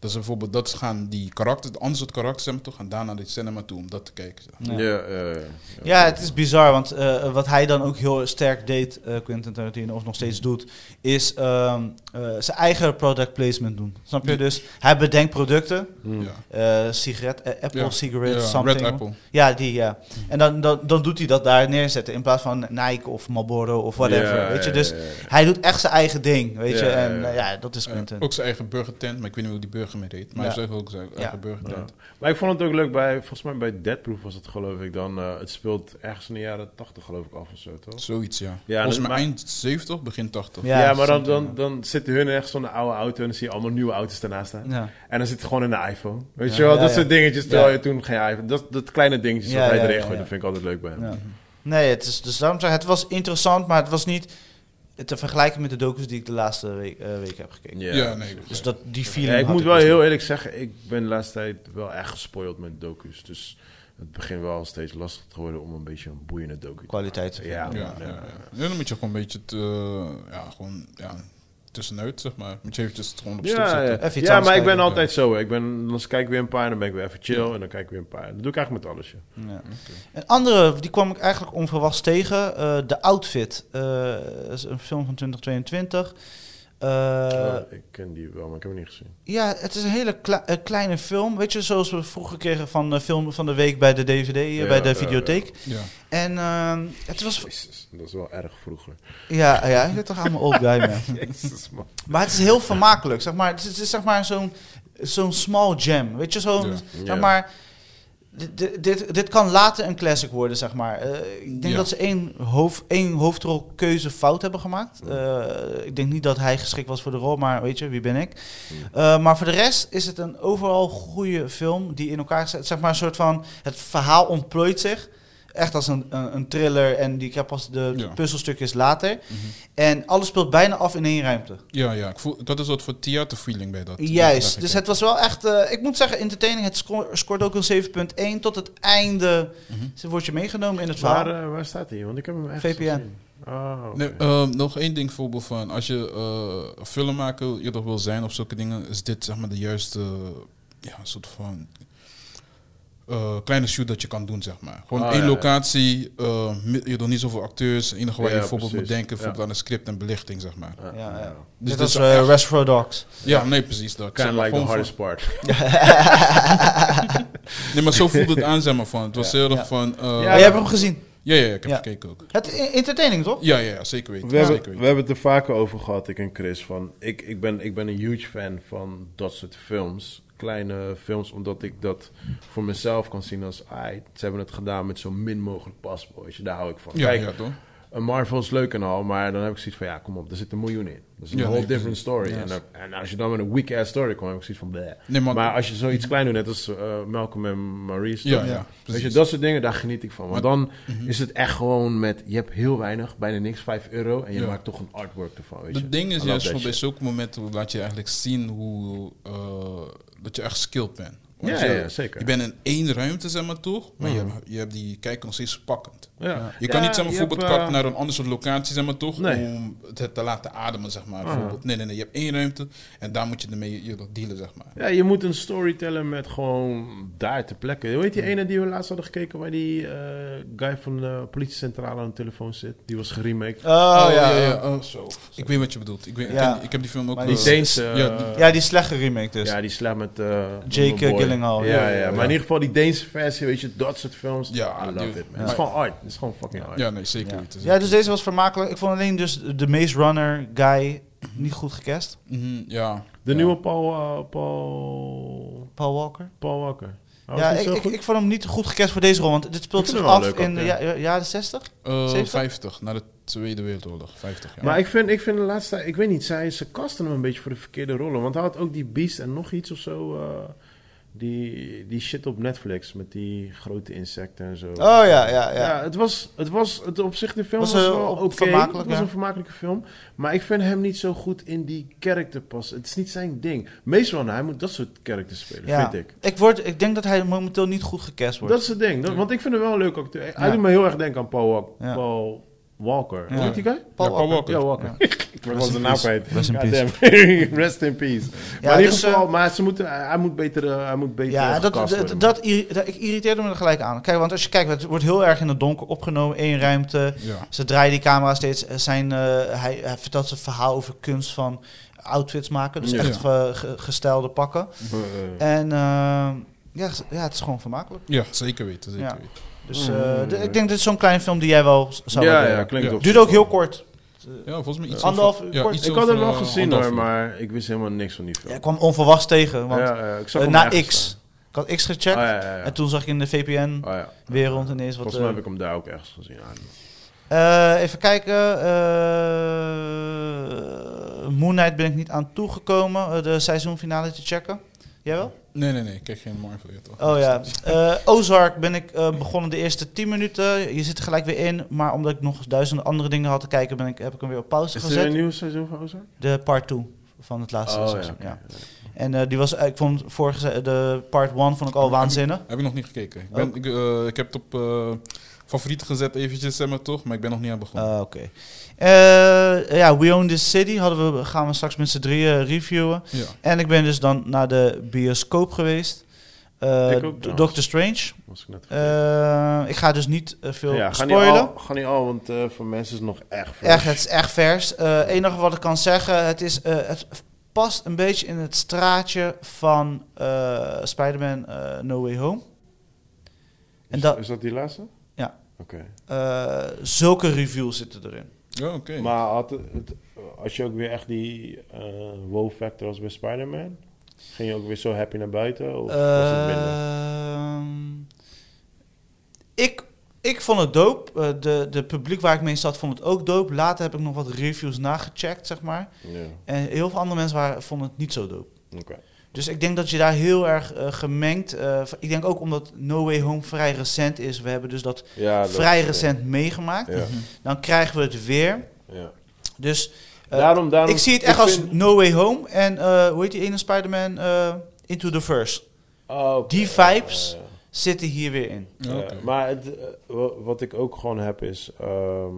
Dat is bijvoorbeeld, dat gaan die andere soort karakters, zeg maar, toch, gaan daar naar de cinema toe om dat te kijken. Ja. Ja, ja, ja. Ja, het is bizar, want eh, wat hij dan ook heel sterk deed, eh, Quentin Tarantino, of nog steeds doet, is ehm, eh, zijn eigen product placement doen. Snap je? Ja. Dus hij bedenkt producten, Hm. Ja. eh sigaret, Apple Ja. cigarette, Ja, something. Red Apple. Ja, die, ja. En dan, dan, dan doet hij dat daar neerzetten, in plaats van Nike of Marlboro of whatever, Ja, weet je. Dus ja, ja. hij doet echt zijn eigen ding, weet je. En ja. ja, dat is Quentin. ook zijn eigen burgertent, maar ik weet niet hoe die burger Maar Ja. hij heeft ook zijn eigen. Maar ik vond het ook leuk bij, volgens mij bij Deadproof was het geloof ik dan, eh, het speelt ergens in de jaren 80 geloof ik af of zo, toch? Zoiets, ja. Ja, Volgens dus mij maar- eind 70, begin 80. Ja, Ja, maar dan, dan, dan zitten hun echt zo'n oude auto en dan zie je allemaal nieuwe auto's ernaast staan. Ja. En dan zit het gewoon in de iPhone. Weet Ja, je wel, ja, dat ja. soort dingetjes. Terwijl Ja. je toen geen iPhone... Dat, dat kleine dingetjes Ja, wat hij ja, erin ja, gooit, ja. dat vind ik altijd leuk bij hem. Ja. Nee, het is, dus daarom zeg het was interessant, maar het was niet te vergelijken met de docus die ik de laatste week, eh, week heb gekeken. Ja, nee. Dus dat, die feeling Ja, ik moet wel dus heel eerlijk zeggen, ik ben de laatste tijd wel echt gespoild met docus. Dus het begint wel steeds lastig te worden om een beetje een boeiende docu te Kwaliteit. maken. Ja, Ja, ja, ja, ja. Ja, dan moet je gewoon een beetje te, ja, gewoon, ja, tussenuit, zeg maar. Moet je eventjes het gewoon op stop Ja, zetten. ja. Even maar ik ben altijd zo. Ik ben, dan kijk ik weer een paar, dan ben ik weer even chill en dan kijk ik weer een paar. Dat doe ik eigenlijk met alles. Ja. Ja. Een andere, die kwam ik eigenlijk onverwachts tegen. eh The Outfit. Eh, dat is een film van 2022. Eh, Oh, ik ken die wel, maar ik heb hem niet gezien. Ja, het is een hele kle- eh, kleine film. Weet je, zoals we vroeger kregen van de film van de week bij de DVD, eh, Ja, bij de ja, videotheek. Ja. En ehm, het was... Jezus, dat is wel erg vroeger. Ja, ja, ik ben toch aan mijn old guy, man. Jezus, man. Maar het is heel vermakelijk, zeg maar. Het is, het is zeg maar zo'n zo'n small gem, weet je, zo'n, Ja. zeg Ja. maar... Dit, dit- kan later een classic worden, zeg maar. Eh, ik denk Ja. dat ze één, hoofd, één hoofdrolkeuze fout hebben gemaakt. Eh, ik denk niet dat hij geschikt was voor de rol, maar weet je, wie ben ik? Eh, maar voor de rest is het een overal goede film die in elkaar zet. Zeg maar een soort van, het verhaal ontplooit zich. Echt als een, een, een thriller en die krijgt pas de, de Ja. puzzelstukjes later. Mhm. En alles speelt bijna af in één ruimte. Ja, ja. Ik, voel, had een soort van theaterfeeling bij dat. Juist, dat dus het was wel echt, eh, ik moet zeggen, entertaining. Het sco- scoort ook een 7.1 tot het einde. Mhm. Ze wordt je meegenomen in het verhaal. Waar, eh, waar staat hij? Want ik heb hem echt VPN. Oh. Nee, ehm, nog één ding voorbeeld van als je eh, een filmmaker eerder wil zijn of zulke dingen, is dit zeg maar de juiste ja, soort van eh, kleine shoot dat je kan doen, zeg maar. Gewoon Ah, één ja, ja. locatie, eh, je doet niet zoveel acteurs, het enige waar je Ja, bijvoorbeeld moet denken, Ja. bijvoorbeeld aan een script en belichting, zeg maar. Ja, ja, ja. Dus Dit dit was is uh, echt- Reservoir Dogs. Ja, nee, precies dat. Kind like the hardest part. Nee, maar zo voelde het aan, zeg maar, van. Het was Ja. heel erg Ja. van... eh, Ja, jij hebt hem gezien. ja, ja, ik heb Ja. gekeken ook. Het entertaining, toch? Ja, ja, ja, zeker weten. We hebben, zeker we hebben het er vaker over gehad, ik en Chris. Van, ik, ik, ben, ik ben een huge fan van dat soort films. Kleine films, omdat ik dat voor mezelf kan zien als... ai, ze hebben het gedaan met zo min mogelijk paspoort. Weet je, Daar hou ik van. Ja, Kijk, ja, toch? Een Marvel is leuk en al, maar dan heb ik zoiets van... Ja, kom op, er zit een miljoen in. Dat is een Ja, whole nee, different story. Ja. En, dan- en als je dan met een weak-ass story komt, heb ik zoiets van... bleh. Nee, maar, Maar als je zoiets klein doet, net als eh, Malcolm en Maurice... ja, ja. Weet je, dat soort dingen, daar geniet ik van. Want Maar- dan Mhm. is het echt gewoon met... Je hebt heel weinig, bijna niks, 5 euro. En je maakt toch een artwork ervan, weet je. Het ding is juist van bij zulke momenten laat je eigenlijk zien hoe eh, dat je echt skilled bent. Ja, je, ja, zeker. Je bent in één ruimte, zeg maar toch, maar je, Mhm. hebt, je hebt die kijker nog steeds pakkend. Ja. Je kan Ja, niet zeg maar, je bijvoorbeeld hebt, eh, naar een ander soort locatie, zeg maar toch, Nee. om het te laten ademen, zeg maar. Bijvoorbeeld. Nee, nee, nee, je hebt één ruimte en daar moet je ermee je, dealen, zeg maar. Ja, je moet een story tellen met gewoon daar te plekken. Hoe heet die ene die we laatst hadden gekeken... waar die eh, guy van de politiecentrale aan de telefoon zit? Die was geremaked. Oh, ja. oh, zo. Ik weet wat je bedoelt. Ik, weet, ik Ja. ken- ik heb die film ook Maar Die Deense... ja, eh, die- Ja, die slechte remake dus. ja, die slaat met... eh, Jake Gyllenhaal, Ja, ja, ja, ja, maar in ieder geval die Deense versie, weet je, dat soort films. Ja, I love dude. it, man. Ja. Het is gewoon art. Het is gewoon fucking art. ja, nee, zeker Ja. dus deze was vermakelijk. Ik vond alleen dus de Maze Runner guy niet goed gecast. Mhm, ja. De Ja. nieuwe Paul, eh, Paul, Paul Walker. Paul Walker. Oh, ja, ik, ik, ik vond hem niet goed gecast voor deze rol, want dit speelt zich af in de ja, ja. jaren 60. Eh, 70? 50, na de Tweede Wereldoorlog. 50 jaar. Maar ik vind, ik vind de laatste, ik weet niet, zij, ze kasten hem een beetje voor de verkeerde rollen. Want hij had ook die Beast en nog iets of zo. eh, Die, die shit op Netflix met die grote insecten en zo. Oh ja, ja, Ja, ja. het was, het was het op zich de film Was, was, wel oké. Het was ja. een vermakelijke film, maar ik vind hem niet zo goed in die karakter passen. Het is niet zijn ding. Meestal hij moet dat soort characters spelen, Ja. vind ik. Ik, word, ik denk dat hij momenteel niet goed gecast wordt. Dat is het ding. Dat- want ik vind hem wel een leuk acteur. Hij doet me heel erg denken aan Paul. Paul Walker. Hoe heet die guy? Paul Ja, Paul Walker. Ja, Walker. Ja. ik in zijn naam peace. kwijt. Rest in Goddamn. Rest in peace. maar in ieder dus, geval, eh, maar ze moeten, hij moet beter, eh, hij moet beter Ja, dat, dat, worden. dat, ik irriteerde me er gelijk aan. Kijk, want als je kijkt, het wordt heel erg in het donker opgenomen, één ruimte. Ja. Ze draaien die camera steeds. Er Zijn, eh, hij, hij vertelt zijn verhaal over kunst van outfits maken. Dus Ja. echt eh, ge- gestelde pakken. Eh, En eh, ja, ja, het is gewoon vermakelijk. ja, zeker weten. Zeker Ja. weten. Dus de- ik denk dit is zo'n kleine film die jij wel zou ja, ja, klinkt Ja. op Duurt zich ook heel wel. kort. Ja, volgens mij iets Anderhalf over- uur ja, kort. iets Ik had hem over, wel eh, gezien anderhalf hoor, uur. maar ik wist helemaal niks van die Ja, film. ik kwam onverwachts tegen. Want ja, ja, ik zag eh, hem na ergens X. staan. Ik had X gecheckt. Oh, ja, ja, ja. En toen zag ik in de VPN-wereld Oh, ja. ineens wat... Volgens mij eh, heb ik hem daar ook ergens gezien. Eh, even kijken. eh Moon Knight ben ik niet aan toegekomen. eh, de seizoenfinale te checken. Jij wel? Nee, nee, nee. Ik kijk geen Marvel. ja, toch? Oh ja. Eh, Ozark ben ik eh, begonnen de eerste 10 minuten. Je zit er gelijk weer in. Maar omdat ik nog duizenden andere dingen had te kijken, ben ik, heb ik hem weer op pauze Is er gezet. een nieuw seizoen van Ozark? De part 2 van het laatste Oh ja, seizoen. oké. ja. En eh, die was, ik vond vorige de part 1 vond ik al waanzinnig. Heb ik nog niet gekeken. Ik, ben, Ook? ik, ik heb het op favorieten gezet eventjes, zeg maar toch. Maar ik ben nog niet aan begonnen. Ah, Oké. Eh, ja, We Own This City hadden we, gaan we straks met z'n drieën reviewen. ja. En ik ben dus dan naar de bioscoop geweest. Eh, Ik ook. Doctor Strange. Was ik net. Eh, ik ga dus niet veel ja, ga niet, spoilen. al, ga niet al, want eh, voor mensen is het nog echt. Echt, het is echt vers. Het enige wat ik kan zeggen, het, is, eh, het past een beetje in het straatje van eh Spider-Man eh, No Way Home. En is, dat, is dat die laatste? Oké. eh, zulke reviews zitten erin. Ja, oké. Maar had het, als je ook weer echt die eh wow factor als bij Spider-Man, ging je ook weer zo happy naar buiten? Of was het minder? Ehm, ik, ik vond het dope. Eh, de, de publiek waar ik mee zat vond het ook dope. Later heb ik nog wat reviews nagecheckt, zeg maar. Ja, En heel veel andere mensen waren, vonden het niet zo dope. oké. Dus ik denk dat je daar heel erg eh, gemengd... eh, ik denk ook omdat No Way Home vrij recent is. We hebben dus dat Ja, dat- vrij recent meegemaakt. Ja, Dan krijgen we het weer. ja. Dus eh, daarom, daarom, ik zie het echt als No Way Home. En eh, hoe heet die ene Spider-Man? Eh, Into the Verse. Oh, oké. die vibes-. Zitten hier weer in. Maar het, eh, wa- wat ik ook gewoon heb is... ehm,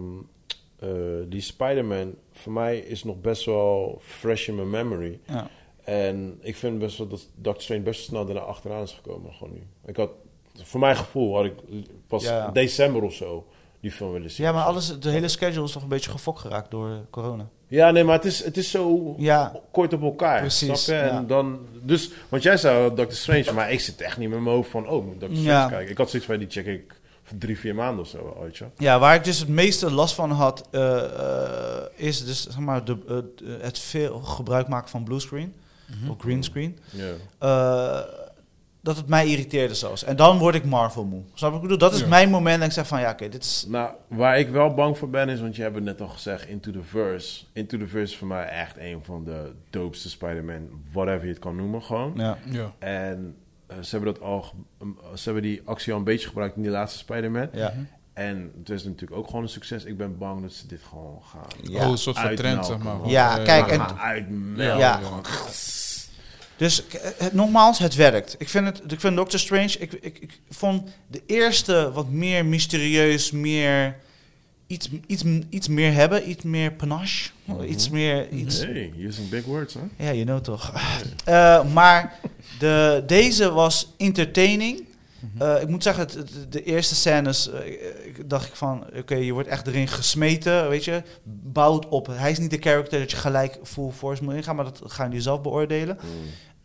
eh, die Spider-Man, voor mij is nog best wel fresh in mijn memory. Ja. En ik vind best wel dat Doctor Strange best snel daarna achteraan is gekomen. Gewoon nu. Ik had, voor mijn gevoel had ik pas Ja. december of zo die film willen zien. Ja, maar alles, de hele schedule is toch een beetje gefokt geraakt door corona. Ja, nee, maar het is, het is zo Ja, kort op elkaar. Precies, Snap je? En ja. dan, dus, want jij zei Doctor Strange, maar ik zit echt niet met mijn hoofd van, oh, moet Doctor Strange Ja. kijken. Ik had zoiets van, die check ik drie, vier maanden of zo, weet je. ja, waar ik dus het meeste last van had, eh, eh, is dus zeg maar de, eh, het veel gebruik maken van bluescreen Mhm. of greenscreen. Ja. Eh dat het mij irriteerde zelfs. En dan word ik Marvel moe. Snap je wat ik bedoel? Dat is Ja. mijn moment dat ik zeg van ja, oké, dit is... Nou, waar ik wel bang voor ben is, want je hebt het net al gezegd, Into the Verse. Into the Verse is voor mij echt een van de doopste Spider-Man, whatever je het kan noemen, gewoon. Ja. Ja. En eh, ze hebben dat al, ze hebben die actie al een beetje gebruikt in die laatste Spider-Man. Ja. En het is natuurlijk ook gewoon een succes. Ik ben bang dat ze dit gewoon gaan. Ja. Oh, een soort van trend, zeg maar. Ja, Eh, kijk, en- uitmelken. Ja. Dus het, nogmaals, het werkt. Ik vind, het, ik vind Doctor Strange... Ik, ik, ik vond de eerste wat meer mysterieus, meer... Iets, iets, iets meer hebben, iets meer panache. Iets meer... Iets, Hey, using big words, hè? Ja, je know toch. Eh, maar de, deze was entertaining. Eh, ik moet zeggen, het, het- de eerste scènes eh, ik dacht ik van, oké, je wordt echt erin gesmeten, weet je. Bouwt op. Hij is niet de character dat je gelijk full force moet ingaan, maar dat gaan jullie zelf beoordelen.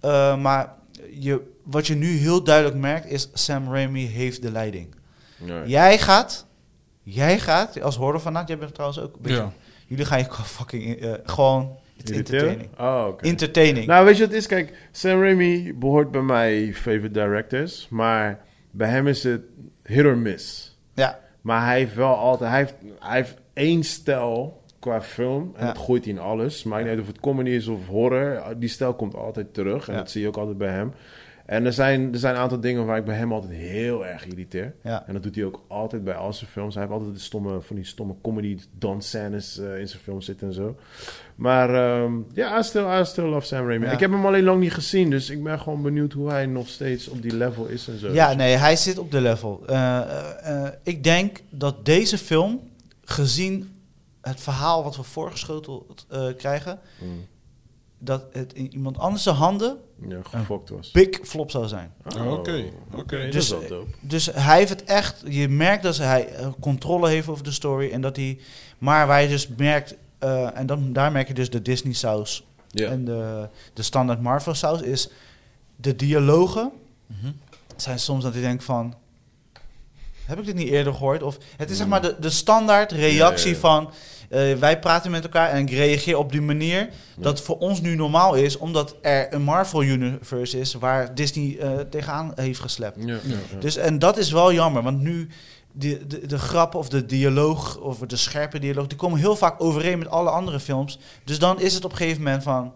Eh, maar je, wat je nu heel duidelijk merkt is, Sam Raimi heeft de leiding. Jij gaat, jij gaat, als horrorfanaat, jij bent trouwens ook een beetje, Ja. jullie gaan je fucking, gewoon, entertaining. Oh, oké. Entertaining. Nou, weet je wat het is? Kijk, Sam Raimi behoort bij mij favorite directors. Maar bij hem is het hit or miss. ja. Maar hij heeft wel altijd... Hij heeft, hij heeft één stijl qua film. En Ja. dat gooit hij in alles. Maakt niet uit of het comedy is of horror. Die stijl komt altijd terug. En Ja. dat zie je ook altijd bij hem. En er zijn, er zijn een aantal dingen waar ik bij hem altijd heel erg irriteer. Ja. En dat doet hij ook altijd bij al zijn films. Hij heeft altijd de stomme, van die stomme comedy dansscènes eh in zijn films zitten en zo. Maar ehm, ja, I, still, I still love Sam Raimi. Ja. Ik heb hem alleen lang niet gezien, dus ik ben gewoon benieuwd hoe hij nog steeds op die level is en zo. Ja, nee, hij zit op de level. Eh, eh, ik denk dat deze film, gezien het verhaal wat we voorgeschoteld krijgen, Mm. Dat het in iemand anders zijn handen Ja, gefokt was. big flop zou zijn. Oh, oké, oké. Dat Dus, is wel dope. Dus hij heeft het echt, je merkt dat hij eh, controle heeft over de story en dat hij, maar waar je dus merkt, eh, en dan, daar merk je dus de Disney saus en de, de standaard Marvel saus is de dialogen Mhm. zijn soms dat je denkt van heb ik dit niet eerder gehoord of het is zeg Mm. maar de, de standaard reactie van eh, wij praten met elkaar en ik reageer op die manier dat voor ons nu normaal is omdat er een Marvel universe is waar Disney eh, tegenaan heeft geslept. Ja, ja, ja. Dus en dat is wel jammer want nu de, de, de grappen of de dialoog of de scherpe dialoog die komen heel vaak overeen met alle andere films. Dus dan is het op een gegeven moment van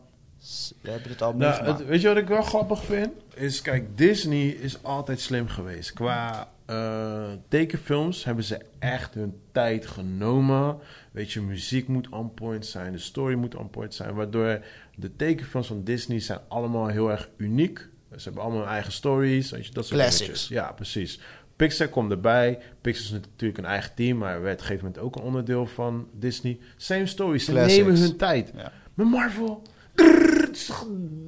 we hebben dit al Nou, meegemaakt. het- weet je wat ik wel grappig vind? Is, kijk, Disney is altijd slim geweest. Qua eh, tekenfilms hebben ze echt hun tijd genomen. Weet je, muziek moet on point zijn, de story moet on point zijn. Waardoor de tekenfilms van Disney zijn allemaal heel erg uniek. Ze hebben allemaal hun eigen stories. Weet je, dat soort Classics. dingetjes. Ja, precies. Pixar komt erbij. Pixar is natuurlijk een eigen team, maar werd op een gegeven moment ook een onderdeel van Disney. Same stories. Ze Classics. nemen hun tijd. Ja. Met Marvel. drrrr,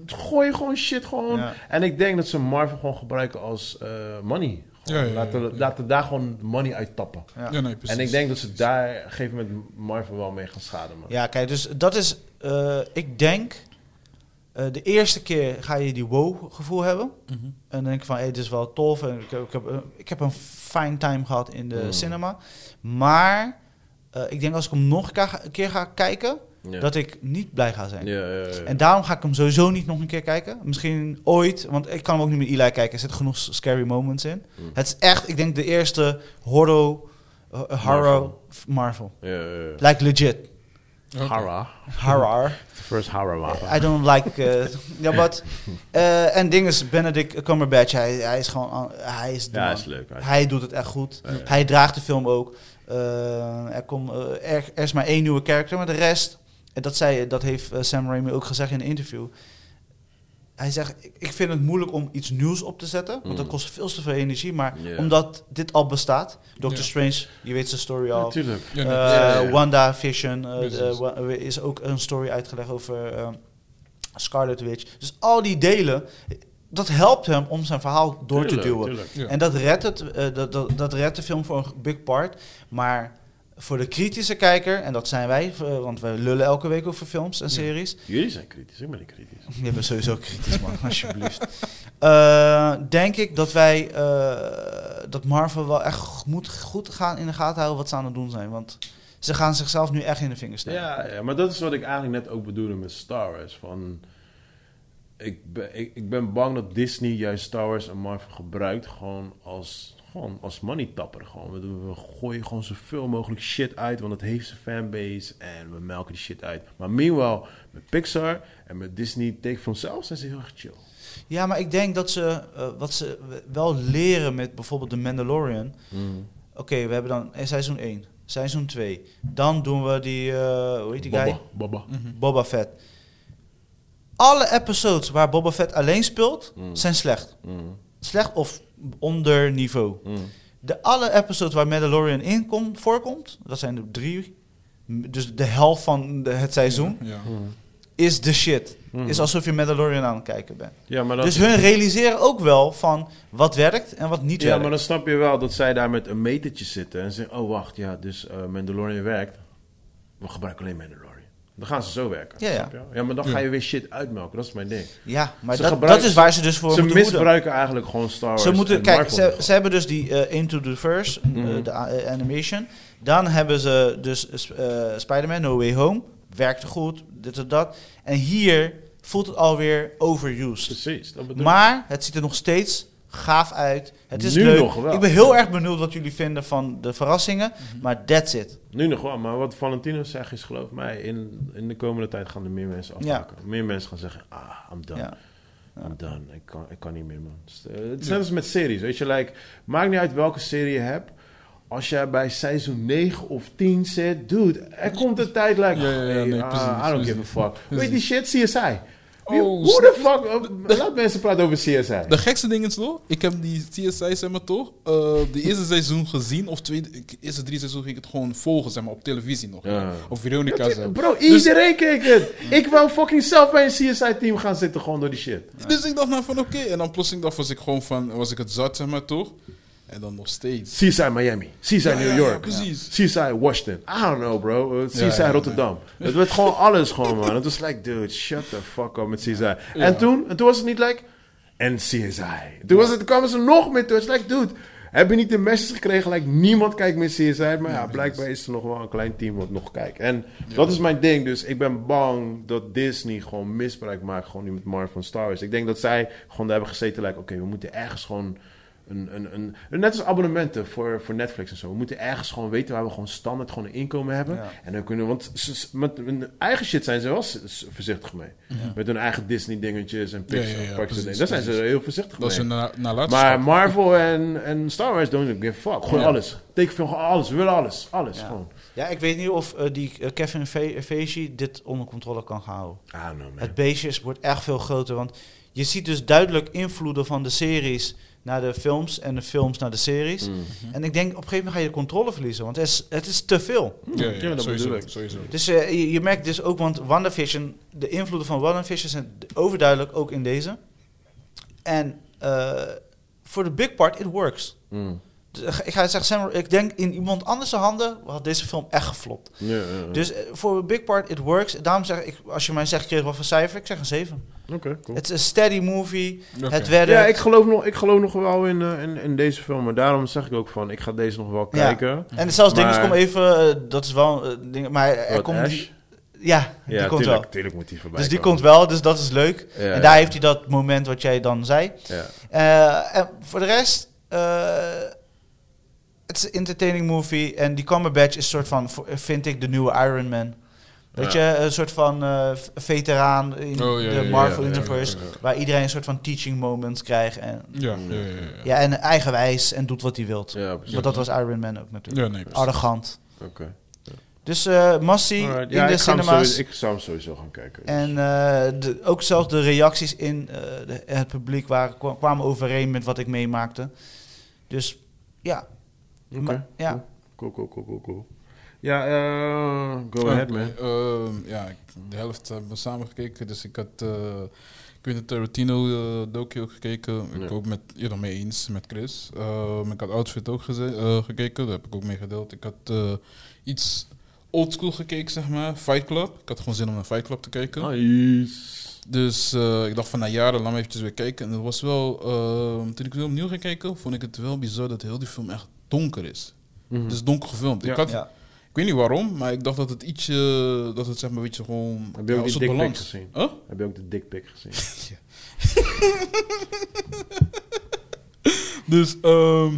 Gooi gewoon shit gewoon. Ja. En ik denk dat ze Marvel gewoon gebruiken als eh, money. Ja, ja, ja. laten, laten daar gewoon money uit tappen. Ja. Ja, nee, precies. En ik denk dat ze daar op een gegeven moment Marvel wel mee gaan schaden. Man. Ja, kijk, dus dat is, eh, ik denk, eh, de eerste keer ga je die wow-gevoel hebben. Mhm. En dan denk je van, hé, dit is wel tof. En ik, heb- ik, heb, eh, ik heb een fine time gehad in de Mm. cinema. Maar eh, ik denk als ik hem nog een keer ga, een keer ga kijken, Ja. dat ik niet blij ga zijn. Ja, ja, ja. En daarom ga ik hem sowieso niet nog een keer kijken. Misschien ooit, want ik kan hem ook niet met Eli kijken. Er zitten genoeg scary moments in. Mm. Het is echt, ik denk, de eerste horror, uh, horror Marvel. Marvel. Ja, ja, ja. Like legit. Oké. Horror. Horror. First horror wapen. I don't like. eh, ja, but. eh, en ding is, Benedict Cumberbatch, hij, hij is gewoon. Hij is de Ja, man. is leuk. Hij doet het echt goed. Ja, ja. Hij draagt de film ook. Eh, er, komt, er is maar één nieuwe karakter, maar de rest. En dat, zei, dat heeft eh, Sam Raimi ook gezegd in een interview. Hij zegt: ik- vind het moeilijk om iets nieuws op te zetten. Want dat Mm. kost veel te veel energie. Maar omdat dit al bestaat. Doctor. Strange, je weet zijn story al. Natuurlijk. Ja, Eh, nee, ja, ja. Wanda Vision eh, is ook een story uitgelegd over eh, Scarlet Witch. Dus al die delen, dat helpt hem om zijn verhaal door te duwen. tuurlijk. ja. En dat redt, het, eh, dat, dat, dat redt de film voor een big part. Maar voor de kritische kijker, en dat zijn wij, eh, want wij lullen elke week over films en Ja. series. Jullie zijn kritisch, ik ben niet kritisch. Je bent sowieso kritisch, man, alsjeblieft. Eh, denk ik dat wij, eh, dat Marvel wel echt moet goed gaan in de gaten houden wat ze aan het doen zijn. Want ze gaan zichzelf nu echt in de vingers steken. Ja, ja, maar dat is wat ik eigenlijk net ook bedoelde met Star Wars. Van, ik, ben, ik, ik ben bang dat Disney juist Star Wars en Marvel gebruikt gewoon als, gewoon als money tapper. Gewoon. We, we gooien gewoon zoveel mogelijk shit uit, want het heeft zijn fanbase en we melken die shit uit. Maar meanwhile, met Pixar en met Disney Take van zelf zijn ze heel erg chill. Ja, maar ik denk dat ze, eh, wat ze wel leren met bijvoorbeeld The Mandalorian. Oké, we hebben dan eh, seizoen 1, seizoen 2. Dan doen we die, eh, hoe heet die guy? Baba, Baba. Mhm. Boba Fett. Alle episodes waar Boba Fett alleen speelt, Mm. zijn slecht. Mm, Slecht of onder niveau. mm. De alle episodes waar Mandalorian in komt, voorkomt, dat zijn er drie. Dus de helft van de- het seizoen Ja. Mm. is de shit. Mm. Is alsof je Mandalorian aan het kijken bent. Ja, maar dat Dus hun realiseren ook wel van wat werkt en wat niet Ja, werkt. maar dan snap je wel dat zij daar met een metertje zitten en zeggen: Oh, wacht, ja, dus eh, Mandalorian werkt. We gebruiken alleen Mandalorian. Dan gaan ze zo werken. Ja, ja. ja maar dan ga je weer shit uitmelken. Dat is mijn ding. Ja, maar dat, gebruiken- dat is waar ze dus voor Ze misbruiken eigenlijk gewoon Star Wars. Ze moeten, en kijk, ze, hebben dus die eh, Into the Verse, eh, Mhm. de a- animation. Dan hebben ze dus eh Spider-Man No Way Home. Werkte goed, dit en dat. En hier voelt het alweer overused. Precies, dat bedoel ik. Maar het ziet er nog steeds gaaf uit. Het is Nu leuk. nog wel. Ik ben heel erg benieuwd wat jullie vinden van de verrassingen. Maar that's it. Nu nog wel, maar wat Valentino zegt is, geloof mij, in, in de komende tijd gaan er meer mensen afhaken. Meer mensen gaan zeggen, ah, I'm done. Ja. I'm done. Ik kan, ik kan niet meer, man. Het is, eh, het is net als met series, weet je. Like, maakt niet uit welke serie je hebt. Als jij bij seizoen 9 of 10 zit, dude, er komt een tijd, like, Ja, ja, nee, ah, precies, I don't precies. give a fuck. Weet die shit, CSI. Wie- Oh, Hoe de fuck, uh, laat mensen praten over CSI. De gekste ding is toch, ik heb die CSI zeg maar toch, eh, de eerste seizoen gezien, of tweede, ik- eerste drie seizoenen ging ik het gewoon volgen zeg maar op televisie nog. Ja. Of Veronica zeg. Bro, iedereen keek het. Ik wou fucking zelf bij een CSI-team gaan zitten, gewoon door die shit. Dus ik dacht nou van oké, en dan plotseling dacht was ik gewoon van, was ik het zat zeg maar toch, en dan nog steeds. CSI Miami, CSI Ja, New York, ja, precies. CSI Washington. I don't know, bro. Uh, ja, Rotterdam. Het werd gewoon alles gewoon, man. Het was like, dude, shut the fuck up met CSI. En, toen, en toen was het niet like, en CSI. Toen, was het, toen kwamen ze nog meer toe. Het is like, dude, heb je niet de message gekregen? Like, niemand kijkt meer CSI. Maar ja, blijkbaar is er nog wel een klein team wat nog kijkt. En dat is mijn ding. Dus ik ben bang dat Disney gewoon misbruik maakt. Gewoon nu met Marvel en Star Wars. Ik denk dat zij gewoon daar hebben gezeten. Like, oké, we moeten ergens gewoon... Een, een, een, net als abonnementen voor, voor Netflix en zo. We moeten ergens gewoon weten waar we gewoon standaard gewoon een inkomen hebben. Ja. En dan kunnen we, want ze- met hun eigen shit zijn ze wel voorzichtig mee. Met hun eigen Disney dingetjes en Pixar. Ja, precies. Daar zijn ze heel voorzichtig Dat is mee. na- nalatenschap. Maar Marvel en, en Star Wars don't give a fuck. Gewoon Ja. alles. Tekenfilm, gewoon alles. We willen alles. Alles Ja. gewoon. Ja, ik weet niet of eh, die eh, Kevin Fe- Feige dit onder controle kan gaan houden. I don't know, man. Het beestje is- wordt echt veel groter, want je ziet dus duidelijk invloeden van de series naar de films en de films naar de series. Mm. En ik denk op een gegeven moment ga je de controle verliezen, want het is, het is te veel. ja, ja, Ja, dat sowieso, bedoel ik. sowieso. Dus eh, je, je merkt dus ook, want WandaVision, de invloeden van WandaVision zijn overduidelijk ook in deze. En eh, voor de big part, it works. Mm. Ik ga zeggen, Sam, ik denk in iemand anders handen had deze film echt geflopt. Ja, ja, ja. Dus eh, voor big part, it works. Daarom zeg ik, als je mij zegt, kreeg wat voor cijfer, ik zeg een 7. Oké, cool. Het is een steady movie, het werkt. Ja, ik geloof nog, ik geloof nog wel in, eh, in, in deze film. Maar daarom zeg ik ook van, ik ga deze nog wel Ja. kijken. En zelfs dingen Maar- komen even, eh, dat is wel een ding, maar er Wat, komt Ash? die, ja, die Ja, komt tuurlijk, wel. tuurlijk moet die voorbij Dus die komen. komt wel, dus dat is leuk. Ja, en daar ja. heeft hij dat moment wat jij dan zei. Ja. Eh, en voor de rest, eh, het is een entertaining movie. En die Cumberbatch is een soort van, vind ik, de nieuwe Iron Man. Weet Ja. je, een soort van eh, v- veteraan in Oh, ja, de ja, Marvel ja, ja, Universe. ja, ja. Waar iedereen een soort van teaching moments krijgt. En, Ja, ja, ja, ja. ja, en eigenwijs en doet wat hij wilt. Ja, precies. Want dat was Iron Man ook natuurlijk. Ja, nee, precies. Arrogant. Oké. Dus eh Massie Alright. in Ja, de ik, cinema's. sowieso, ik zou hem sowieso gaan kijken. En eh, de, ook zelfs de reacties in eh, de- het publiek waren, kwa- kwamen overeen met wat ik meemaakte. Dus ja. Oké, ja. Cool, cool, cool, cool, cool. Ja, eh, go ahead, man. Ehm, ja, ik- de helft hebben we samen gekeken. Dus ik had, eh, ik weet het, Tarantino uh, docu ook gekeken. Ik ook met, je nog mee eens met Chris. Ik had Outfit ook geze- eh, gekeken, daar heb ik ook mee gedeeld. Ik had eh, iets oldschool gekeken, zeg maar, Fight Club. Ik had gewoon zin om naar Fight Club te kijken. Nice. Dus eh, ik dacht van na jaren, laat me eventjes weer kijken. En het was wel, ehm, toen ik weer opnieuw ging kijken, vond ik het wel bizar dat heel die film echt donker is. Mhm. Het is donker gefilmd. Ja. Ik had ja. ik weet niet waarom, maar ik dacht dat het ietsje, dat het zeg maar, weet je, gewoon... Heb je ook die pic balans. gezien? Huh? Heb je ook de dick pic gezien? Dus, ehm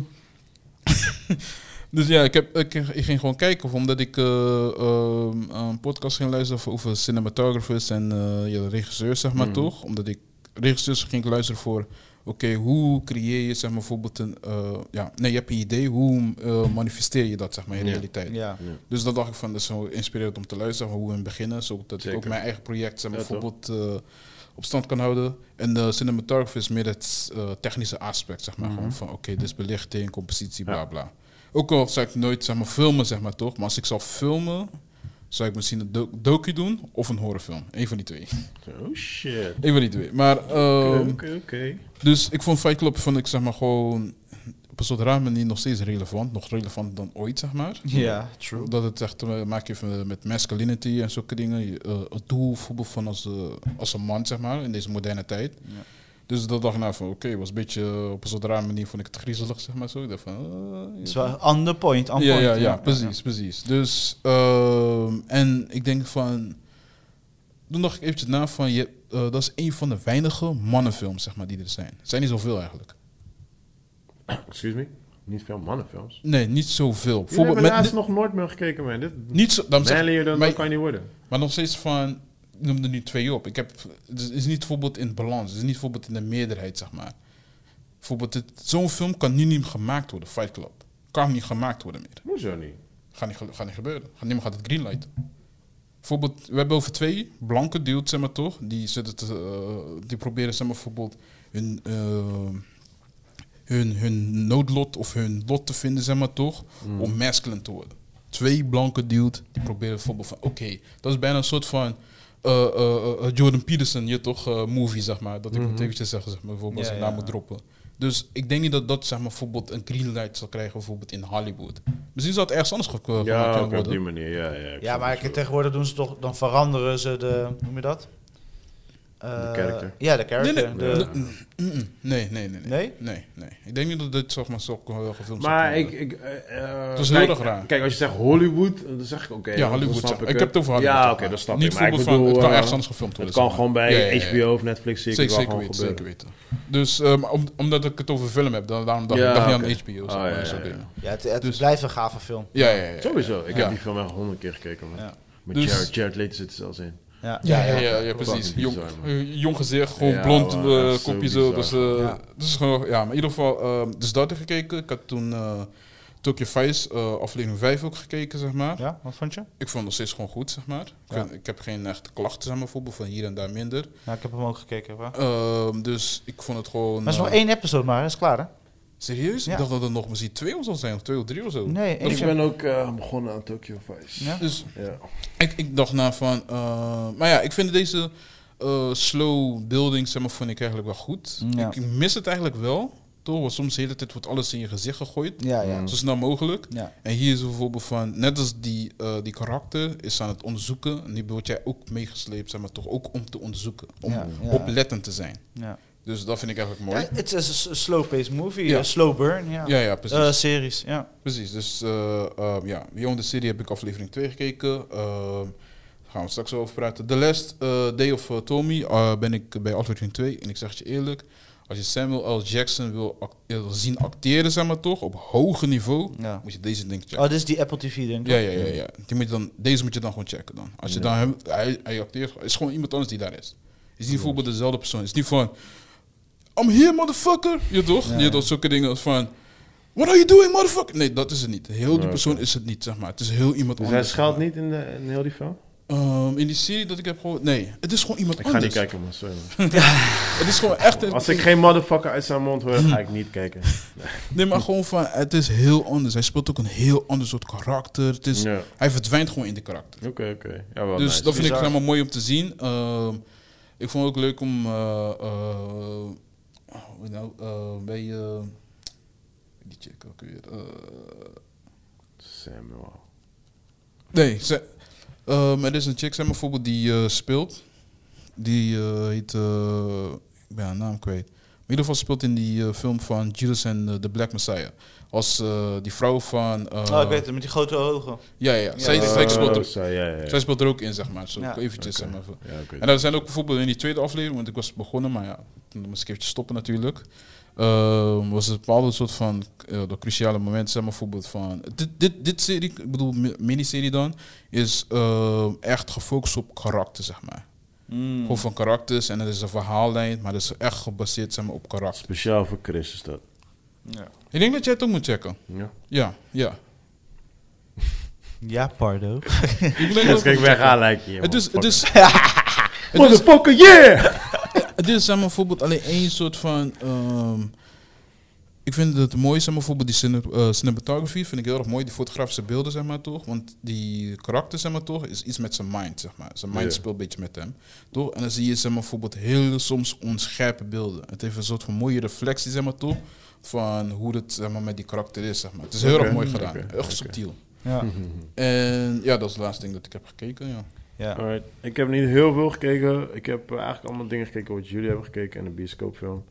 dus ja, ik, heb, ik, ik ging gewoon kijken, of omdat ik eh, ehm, een podcast ging luisteren over, over cinematographers en ja, de regisseurs, zeg maar Mhm. toch. Omdat ik regisseurs ging luisteren voor, oké, hoe creëer je, zeg maar, bijvoorbeeld een, eh, ja, nee, je hebt een idee, hoe eh, manifesteer je dat, zeg maar, in Ja. realiteit. ja. Ja. Dus dat dacht ik van, dat is zo inspirerend om te luisteren, hoe we in beginnen, zodat ik ook mijn eigen project zeg maar, Ja, toch? bijvoorbeeld eh, op stand kan houden. En de cinematography is meer het eh, technische aspect, zeg maar, gewoon van, oké, dit is belichting, compositie, bla Ja. bla. Ook al zou ik nooit, zeg maar, filmen, zeg maar, toch, maar als ik zou filmen, zou ik misschien een do- docu doen of een horrorfilm. Eén van die twee. Oh shit. Eén van die twee. Maar, ehm, Oké, oké. dus ik vond Fight Club, vond ik, zeg maar, gewoon op een soort rare manier nog steeds relevant. Nog relevanter dan ooit, zeg maar. Ja, true. Dat het echt te maken heeft met- met masculinity en zulke dingen. Je, eh, het doel bijvoorbeeld van als, eh, als een man, zeg maar, in deze moderne tijd. Ja. Dus dat dacht ik nou van, oké, was een beetje eh, op een soort rare manier vond ik het griezelig, zeg maar zo. Ik dacht van, Het is wel on the point, on ja, point. ja, ja, precies, precies. Dus, ehm, en ik denk van, toen dacht ik eventjes na van, je, eh, dat is een van de weinige mannenfilms, zeg maar, die er zijn. Er zijn niet zoveel eigenlijk. Excuse me? Niet veel mannenfilms. Nee, niet zoveel. Hebben met, laatst nog nooit meer gekeken, man. Dit, niet zo, dan zeg, manlier dan maar- kan je niet worden. Maar nog steeds van, noemde nu twee op. Ik heb, het is- niet bijvoorbeeld in balans. Het is niet bijvoorbeeld in de meerderheid, zeg maar. Bijvoorbeeld, zo'n film kan nu niet gemaakt worden, Fight Club. Kan niet gemaakt worden meer. Hoezo niet? Gaat niet, gaat niet gebeuren. Gaat, niemand gaat het greenlighten. Bijvoorbeeld, we hebben over twee blanke dudes, zeg maar toch. Die, zitten te, eh, die proberen, zeg maar, bijvoorbeeld hun, eh, hun, hun noodlot of hun lot te vinden, zeg maar toch. Om masculine te worden. Twee blanke dudes, die proberen bijvoorbeeld van, oké, dat is bijna een soort van... eh, eh, eh, Jordan Peterson, je toch, eh, movie, zeg maar. Dat ik het eventjes zeg, zeg maar, bijvoorbeeld, als Ja, ik ja. naam moet droppen. Dus ik denk niet dat dat, zeg maar, bijvoorbeeld een greenlight zal krijgen, bijvoorbeeld in Hollywood. Misschien zal het ergens anders ge- gemaakt Ja, kunnen ook op worden. die manier. Ja, ja, Ja, maar tegenwoordig doen ze toch, dan veranderen ze de, hoe noem je dat? Eh, character. Ja, de character. Nee, nee, de, Mm, mm, mm. nee, nee, nee, nee. Nee? Nee, nee. Ik denk niet dat dit zeg maar zo gefilmd Maar ik... ik eh, eh, Het is heel kijk, erg raar. Kijk, als je zegt Hollywood, dan zeg ik oké. ja, Hollywood. Ik, heb het over Hollywood. Ja, oké, dat snap Niet ik. Maar ik bedoel, van, het kan ergens anders gefilmd worden. Het kan gewoon bij Ja, ja, ja. HBO of Netflix zeker, Zeker, weten, gebeuren. zeker weten. Dus um, om, omdat ik het over film heb, dan, daarom dacht ik niet aan HBO. Oh, maar, ja, het, het Dus- blijft een gave film. Ja, ja, ja. Sowieso. Ik heb die film echt honderd keer gekeken. Met Dus- Jared, Jared Leto zit er zelfs in. Ja, Ja, ja, ja, ja, precies. Jong, eh, jong gezicht, gewoon Ja, blond eh, kopje zo. Dus, eh, Ja. dus gewoon, ja, maar in ieder geval, eh, dus dat heb ik gekeken. Ik had toen eh Tokyo Vice eh, aflevering 5 ook gekeken, zeg maar. Ja, wat vond je? Ik vond het nog steeds gewoon goed, zeg maar. Ik, Ja. vind- ik heb geen echte klachten, zeg maar, bijvoorbeeld van hier en daar minder. Ja, ik heb hem ook gekeken. Maar Ehm, dus ik vond het gewoon... er is nog één episode maar, dat is klaar hè? Serieus? Ja. Ik dacht dat er nog misschien twee of zo zijn, of twee of drie of zo. Nee, Ik ik ben ook eh, begonnen aan Tokyo Vice. Ja? Dus Ja. ik, ik dacht na van... eh, maar ja, ik vind deze eh, slow building, zeg maar, vond ik eigenlijk wel goed. Ja. Ik mis het eigenlijk wel, toch? Want soms de hele tijd wordt alles in je gezicht gegooid. Ja, ja. Zo snel mogelijk. ja. En hier is bijvoorbeeld van, net als die, eh, die karakter is aan het onderzoeken. En nu word jij ook meegesleept, zeg maar, toch ook om te onderzoeken. Om Ja, ja. oplettend te zijn. ja. Dus dat vind ik eigenlijk mooi. Ja, Het is een slow-paced movie, Ja. een slow burn, ja. Ja, ja, precies. Eh, series, ja. precies. Dus eh eh, ja, Beyond the City heb ik aflevering 2 gekeken. Daar gaan we straks over praten. The Last eh, Day of uh, Tommy eh, ben ik bij aflevering 2. En ik zeg het je eerlijk, als je Samuel L. Jackson wil, act- wil zien acteren, zeg maar toch, op hoger niveau, ja. moet je deze ding checken. Oh, dit is die Apple TV, denk ik. Ja, ja, ja, ja. Die moet je dan, deze moet je dan gewoon checken dan. Als je Ja. dan hem, hij, hij acteert, is gewoon iemand anders die daar is. is niet bijvoorbeeld dezelfde persoon. is niet van, I'm here, motherfucker. Je toch? Ja, Je ja. toch zulke dingen als van, what are you doing, motherfucker? Nee, dat is het niet. Heel die Ja, persoon is het niet, zeg maar. Het is heel iemand Dus hij anders. schuilt niet in, de, in heel die film? Ehm, in die serie dat ik heb gehoord, nee. Het is gewoon iemand Ik ga anders. niet kijken, man. Sorry, man. Het is gewoon echt... Als ik geen motherfucker uit zijn mond hoor, ga ik niet kijken. Nee, maar gewoon van, het is heel anders. Hij speelt ook een heel ander soort karakter. Het is, Ja. Hij verdwijnt gewoon in de karakter. Oké, oké. Ja, wel Dus nice. dat vind ik helemaal mooi om te zien. Ehm, ik vond het ook leuk om eh, eh, hoe nou, eh, bij eh, die chick ook weer. eh, Samuel. nee, ze, ehm, er is een chick, zeg bijvoorbeeld, die eh, speelt. Die eh, heet, eh, ik ben haar naam kwijt. In ieder geval speelt in die eh, film van Judas en The Black Messiah. Als eh, die vrouw van... eh, Oh, ik weet het, met die grote ogen. Ja, ja, ja. Zij, speelt er, zo, ja, ja, ja. zij speelt er ook in, zeg maar. Zo, Ja. eventjes, zeg maar. En dat zijn ook bijvoorbeeld in die tweede aflevering, want ik was begonnen, maar ja, ik eventjes stoppen natuurlijk. Ehm, was het een bepaalde soort van eh de cruciale momenten, zeg maar bijvoorbeeld van. Dit, dit, dit serie, ik bedoel mi- miniserie dan, is ehm, echt gefocust op karakter, zeg maar. Mm. Gewoon van karakters en het is een verhaallijn, maar dat is echt gebaseerd zeg maar, op karakter. Speciaal voor Chris is dat. Ja. Ik denk dat jij het ook moet checken. Ja. Ja, ja. Ja, Pardo. Ik denk dat Dus het kijk, moet weg checken. aan lijkt je. Het het is, het is, Motherfucker, yeah! Het is zeg maar, bijvoorbeeld alleen één soort van. ehm, ik vind het mooi, zeg maar, bijvoorbeeld die cine, eh, cinematography vind ik heel erg mooi, die fotografische beelden, zeg maar toch. Want die karakter, zeg maar toch, is iets met zijn mind, zeg maar. Zijn mind Ja. speelt een beetje met hem, toch? En dan zie je, zeg maar, bijvoorbeeld heel soms onscherpe beelden. Het heeft een soort van mooie reflectie, zeg maar toch, van hoe het, zeg maar, met die karakter is, zeg maar. Het is heel erg mooi gedaan, echt oké. subtiel. Ja. En ja, dat is het laatste ding dat ik heb gekeken, ja. Ja. Alright. Ik heb niet heel veel gekeken. Ik heb eh, eigenlijk allemaal dingen gekeken wat jullie hebben gekeken en een bioscoopfilm.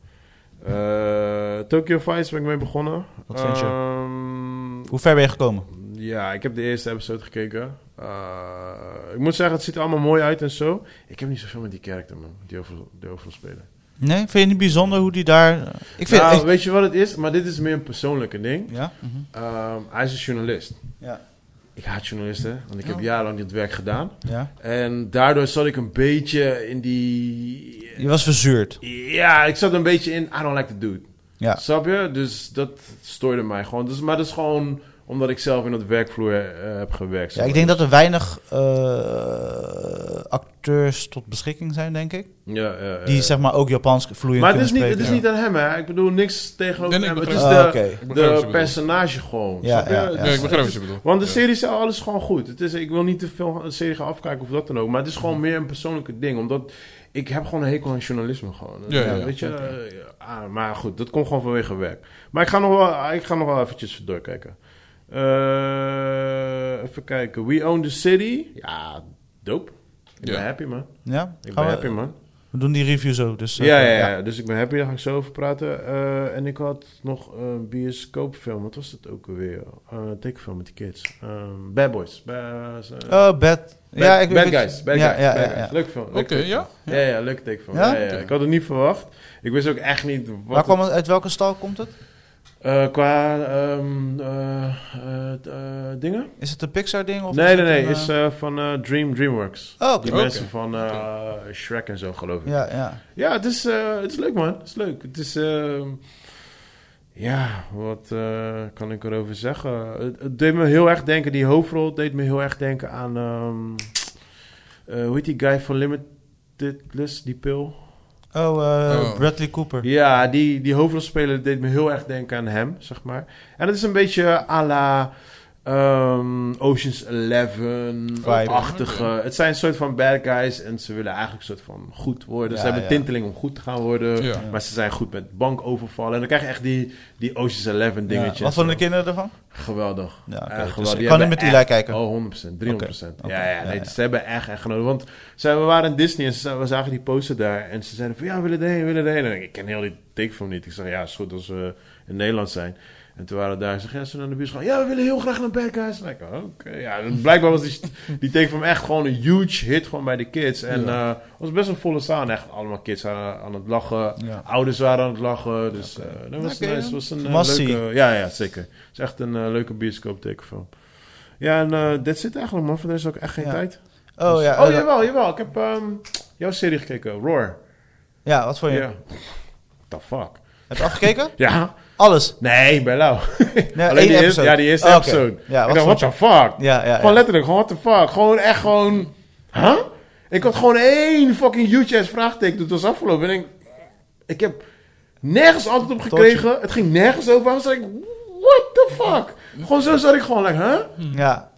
Eh Tokyo Vice ben ik mee begonnen. Wat vind je? Ehm, Hoe ver ben je gekomen? ja, ik heb de eerste episode gekeken. Eh, ik moet zeggen, het ziet er allemaal mooi uit en zo. Ik heb niet zoveel met die karakter, man. Die overal, die overal spelen. Nee, vind je niet bijzonder hoe die daar... Ik vind nou, weet je wat het is? Maar dit is meer een persoonlijke ding. Ja? Ehm, hij is een journalist. Ja. Ik haat journalisten, want ik heb Oh. jarenlang dit werk gedaan. Ja. En daardoor zat ik een beetje in die... Je was verzuurd. Ja, ik zat een beetje in, I don't like to do it. Ja. Snap je? Dus dat stoorde mij gewoon. Dus, maar dat is gewoon omdat ik zelf in dat werkvloer eh, heb gewerkt. Ja, ik denk dat er weinig eh, acteurs tot beschikking zijn, denk ik. Ja, ja, ja. Die zeg maar ook Japans vloeiend Maar het is, niet, het is niet aan hem, hè. Ik bedoel, niks tegenover Nee, nee, hem. Het is de, Ah, de personage gewoon. Ja, is- ik begrijp wat je bedoelt. Want de serie zelf, alles is gewoon goed. Het is, ik wil niet te veel van de serie gaan afkijken of wat dan ook. Maar het is gewoon meer een persoonlijke ding. Omdat ik heb gewoon een hekel aan journalisme gewoon. Ja, ja, ja. Weet je? eh, ah, maar goed, dat komt gewoon vanwege werk. Maar ik ga nog wel, ik ga nog wel eventjes doorkijken. Eh, even kijken. We Own the City. Ja, dope. Ik Ja. ben happy, man. Ja? Ik Gaan ben we, happy, man. we doen die review zo. Dus, eh, Ja, ja, ja, dus ik ben happy, daar ga ik zo over praten. Eh, en ik had nog een bioscoopfilm. Wat was dat ook alweer? Eh, Een tekenfilm met die kids. Ehm, Bad Boys. Ba- eh, Oh, bad. ja, ik Bad weet- Guys. Bad ja, Guys. Ja, Bad ja, Guys. ja. Leuk film. Oké, ja? Ja, ja, leuk tekenfilm. Ja? Ja? Ja, Oké. Ik had het niet verwacht. Ik wist ook echt niet wat Waar het- kwam het, uit welke stal komt het? Eh, qua ehm, eh, eh, dingen? Is het een Pixar-ding? of Nee, nee, het nee. een, Is van Dream, DreamWorks. Oh. Die mensen van Shrek en zo, geloof ik. Ja, ja. Ja, het is, het is leuk, man. Het is leuk. Het is... ehm, ja, wat kan ik erover zeggen? Het, het deed me heel erg denken... Die hoofdrol deed me heel erg denken aan... ehm, eh, hoe heet die guy van Limitless, die pil? Oh, eh, Oh. Bradley Cooper. Ja, die, die hoofdrolspeler deed me heel erg denken aan hem, zeg maar. En het is een beetje à la ehm, Ocean's Eleven-achtige. Het zijn een soort van bad guys en ze willen eigenlijk een soort van goed worden. Ja, ze hebben ja. tinteling om goed te gaan worden, Ja. maar ze zijn goed met bankovervallen. En dan krijg je echt die, die Ocean's Eleven Ja. dingetjes. Wat vonden de kinderen ervan? Geweldig. Ja. Echt Dus geweldig. ik Die kan niet met Eli echt- kijken. Oh, 100%, 300%. Oké, Ja, ja, ja, nee, ja. ze hebben echt echt genoten. Want zij, we waren in Disney en ze, we zagen die poster daar. En ze zeiden van, ja, we willen erheen, we willen erheen. En ik ken heel die tekenfilm niet. Ik zei, ja, is goed als we in Nederland zijn. En toen waren we daar. Ze zeggen, ja, ze naar de buurt gaan. Ja, we willen heel graag naar oh, oké. Ja, blijkbaar was die, die tekenfilm echt gewoon een huge hit gewoon bij de kids. En eh, het was best een volle zaal. Echt allemaal kids waren aan het lachen. Ja. Ouders waren aan het lachen. Dus eh, dat was nice. was een eh, leuke... Ja, ja, zeker. Het is echt een eh, leuke bioscoop tekenfilm. Ja, en eh dit zit eigenlijk, man. Voor deze ook echt geen Ja. tijd. Oh Dus- ja. Oh, eh, jawel, jawel. Ik heb ehm, jouw serie gekeken. Roar. ja, wat vond je? Ja. What the fuck? Heb je afgekeken? Ja. Alles. Nee, bij Lau. Nee, Alleen één die eerste, ja, die eerste Oh, episode. Ja, ik dacht, what the fuck? Ja, ja, Gewoon ja. letterlijk, gewoon what the fuck? Gewoon echt gewoon... Huh? Ik had gewoon één fucking huge ass vraagteken toen het was afgelopen. En ik, ik heb nergens antwoord op gekregen. Het ging nergens over. Waarom zei ik, what the fuck? Gewoon zo zat ik gewoon, like, huh? Ja,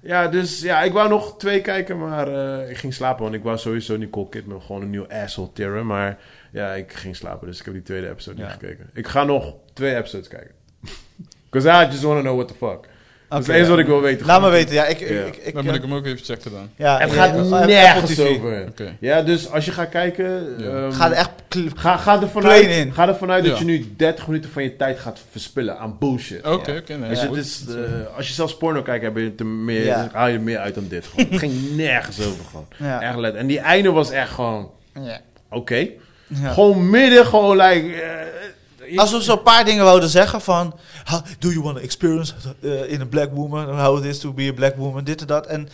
Ja, dus ja, ik wou nog twee kijken, maar eh, ik ging slapen. Want ik wou sowieso Nicole Kidman gewoon een nieuw asshole terror. Maar ja, ik ging slapen, dus ik heb die tweede episode Ja. niet gekeken. Ik ga nog twee episodes kijken. Because I just want to know what the fuck. dat is enige ja. wat ik wil weten. Laat me weten. Ja, ik, ik, Ja. ik, ik, Dan moet eh, ik hem ook even checken dan. ja, Het ja, gaat ja, nergens over. Oké. Ja, dus als je gaat kijken... Ja. ehm, Ga er echt... Ga, ga ervan plain uit, in. ga ervan uit dat je nu 30 minuten van je tijd gaat verspillen aan bullshit. Oké, Ja. oké. nee, is eh, als je zelfs porno kijkt, heb je er meer, Ja. haal je er meer uit dan dit. Gewoon. Het ging nergens over gewoon. Ja. Echt let. En die einde was echt gewoon, Ja. oké. Ja. Gewoon midden, gewoon like... eh, Alsof ze een paar dingen wouden zeggen van... How, do you want to experience uh, in a black woman? How it is to be a black woman? Dit en dat. En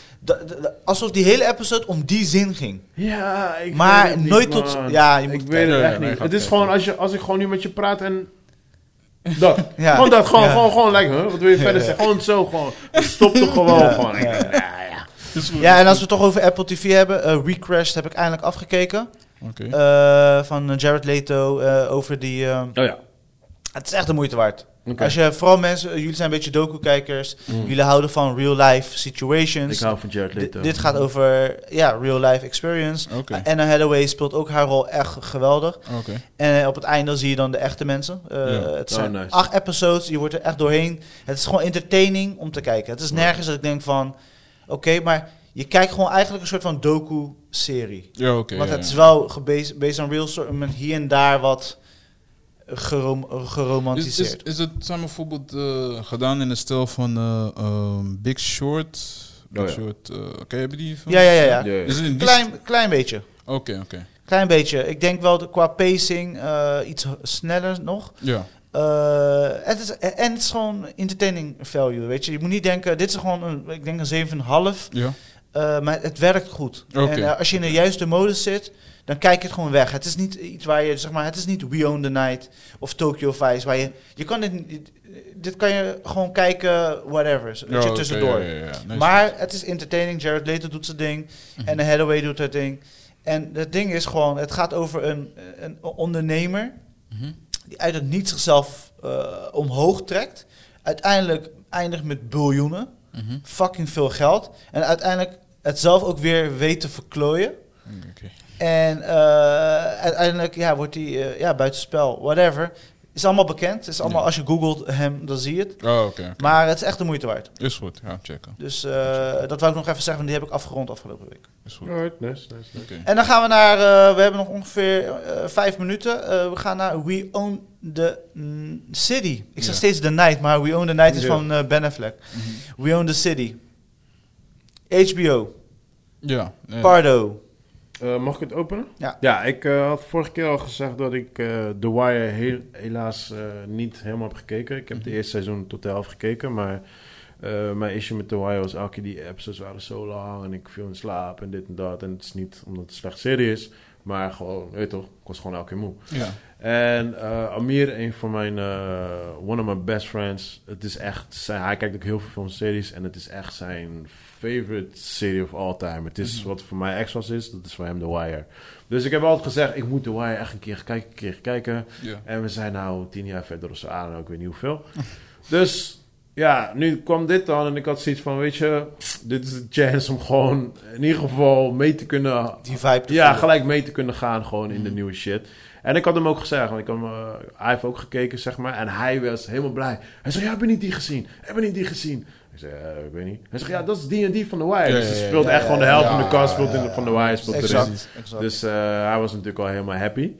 alsof die hele episode om die zin ging. ja, ik Maar weet het niet, nooit tot- man. ja, je moet ik weet het echt niet. Het is gewoon, als, je, als ik gewoon nu met je praat en... Dat. Ja. Gewoon dat, gewoon, Ja. gewoon, gewoon, like, huh? wat wil je verder zeggen? Gewoon zo, gewoon. Stop toch gewoon, Ja, gewoon. ja. Ja, en als we het toch over Apple TV hebben. eh Recrashed heb ik eindelijk afgekeken. Oké. Eh, van Jared Leto eh, over die... eh, Oh ja. het is echt de moeite waard. Als je, vooral mensen, jullie zijn een beetje docu-kijkers. Jullie houden van real-life situations. Ik hou van Jared Dit- Leto. dit gaat over ja, real-life experience. Oké. Anna Hathaway speelt ook haar rol echt geweldig. Oké. En op het einde zie je dan de echte mensen. Eh, Ja. Het Oh, zijn nice. acht episodes, je wordt er echt doorheen. Het is gewoon entertaining om te kijken. Het is nergens dat ik denk van... Oké, maar je kijkt gewoon eigenlijk een soort van docu-serie. Ja, oké. Want ja, het is wel based on real story, met hier en daar wat gerom Is, is, geromantiseerd. is het zijn bijvoorbeeld eh, gedaan in de stijl van eh, ehm, Big Short? Big Oh ja. Short, eh, ken je die film? ja, ja, ja. Is het Klein, klein beetje. Oké, oké. Klein Klein beetje. Ik denk wel de, qua pacing eh, iets sneller nog. Ja. Eh, het is, en het is gewoon entertaining value, weet je. Je moet niet denken, dit is gewoon een, ik denk een 7,5. Ja. Eh, maar het werkt goed. En eh, als je in de juiste modus zit, dan kijk je het gewoon weg. Het is niet iets waar je, zeg maar, het is niet We Own the Night of Tokyo Vice, waar je, je kan dit, dit kan je gewoon kijken, whatever, weet je, oké, tussendoor. ja, ja, ja. Nee, Maar het is entertaining. Jared Leto doet zijn ding. Mhm. En de Hathaway doet haar ding. En het ding is gewoon, het gaat over een, een ondernemer Mhm. die uit het niet zichzelf eh, omhoog trekt. Uiteindelijk eindigt met biljoenen. Mhm. Fucking veel geld. En uiteindelijk het zelf ook weer weet te verklooien. Oké. En eh, uiteindelijk ja, wordt hij eh, ja, buitenspel, whatever. Is allemaal bekend. Is allemaal, Ja. Als je googelt hem, dan zie je het. Oh, oké. Maar het is echt de moeite waard. Is goed, ja, checken. Dus eh, dat wou ik nog even zeggen, want die heb ik afgerond afgelopen week. Is goed. Alright, nice, nice, nice. En dan gaan we naar, eh, we hebben nog ongeveer vijf minuten. Eh, we gaan naar We Own the City. Ik zeg steeds The Night, maar We Own the Night is van eh, Ben Affleck. Mhm. We Own the City. HBO. Ja. nee. Pardo. Eh, mag ik het openen? Ja. Ja, ik eh, had vorige keer al gezegd dat ik eh The Wire heel- helaas eh, niet helemaal heb gekeken. Ik heb Mhm. de eerste seizoen tot de helft gekeken, maar eh, mijn issue met The Wire was elke keer die episodes waren zo lang en ik viel in slaap en dit en dat. En het is niet omdat het een slechte serie is, maar gewoon, weet je toch, ik was gewoon elke keer moe. Ja. En eh, Amir, een van mijn, eh, one of my best friends, het is echt, zijn, hij kijkt ook heel veel films en series en het is echt zijn favorite serie of all time. Het is Mhm. wat voor mij X-Was is, dat is voor hem The Wire. Dus ik heb altijd gezegd, ik moet The Wire echt een keer kijken, een keer kijken. En we zijn nou tien jaar verder of zo aan, ik weet niet hoeveel. dus ja, nu kwam dit dan en ik had zoiets van, weet je, dit is de chance om gewoon in ieder geval mee te kunnen Die vibe te ja, voelen. gelijk mee te kunnen gaan gewoon in de Mhm. nieuwe shit. En ik had hem ook gezegd, want ik had, hem, eh, hij heeft ook gekeken, zeg maar. En hij was helemaal blij. Hij zei, ja, heb je niet die gezien? Heb je niet die gezien? Ik zei, eh, ik weet niet. Hij zegt, ja, dat is die en die van The Wire. Ja, dus hij ja, speelt ja, echt ja, gewoon de helft ja, van de cast, ja, speelt in de, van The Wire, speelt Exact. erin. Exact. Dus eh, hij was natuurlijk al helemaal happy.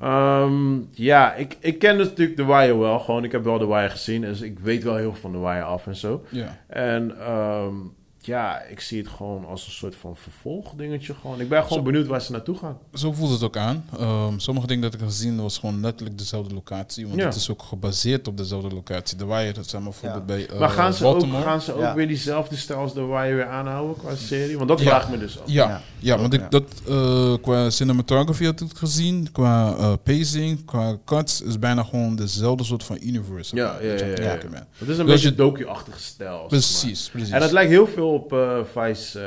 Ehm, ja, ik, ik ken dus natuurlijk The Wire wel. Gewoon, ik heb wel The Wire gezien. Dus ik weet wel heel veel van The Wire af en zo. Ja. En ehm, ja, ik zie het gewoon als een soort van vervolgdingetje. Gewoon. Ik ben gewoon Zo- benieuwd waar ze naartoe gaan. Zo voelt het ook aan. Ehm, sommige dingen dat ik heb gezien was gewoon letterlijk dezelfde locatie. Want Ja. het is ook gebaseerd op dezelfde locatie. De Wire, dat zijn bijvoorbeeld bij eh, maar gaan ze, ook, gaan ze ook Ja. weer diezelfde stijl als The Wire weer aanhouden qua serie? Want dat Ja. vraag ik me dus af. Ja, Ja. ja. want Ja. ik, dat, eh, qua cinematography had ik het gezien, qua eh, pacing, qua cuts, is bijna gewoon dezelfde soort van universe. Ja, ja, dat je ja, het ja. kijken bent. Het is een Dus beetje je- docu-achtige stijl. maar. Precies, precies. En het lijkt heel veel op eh Vice eh,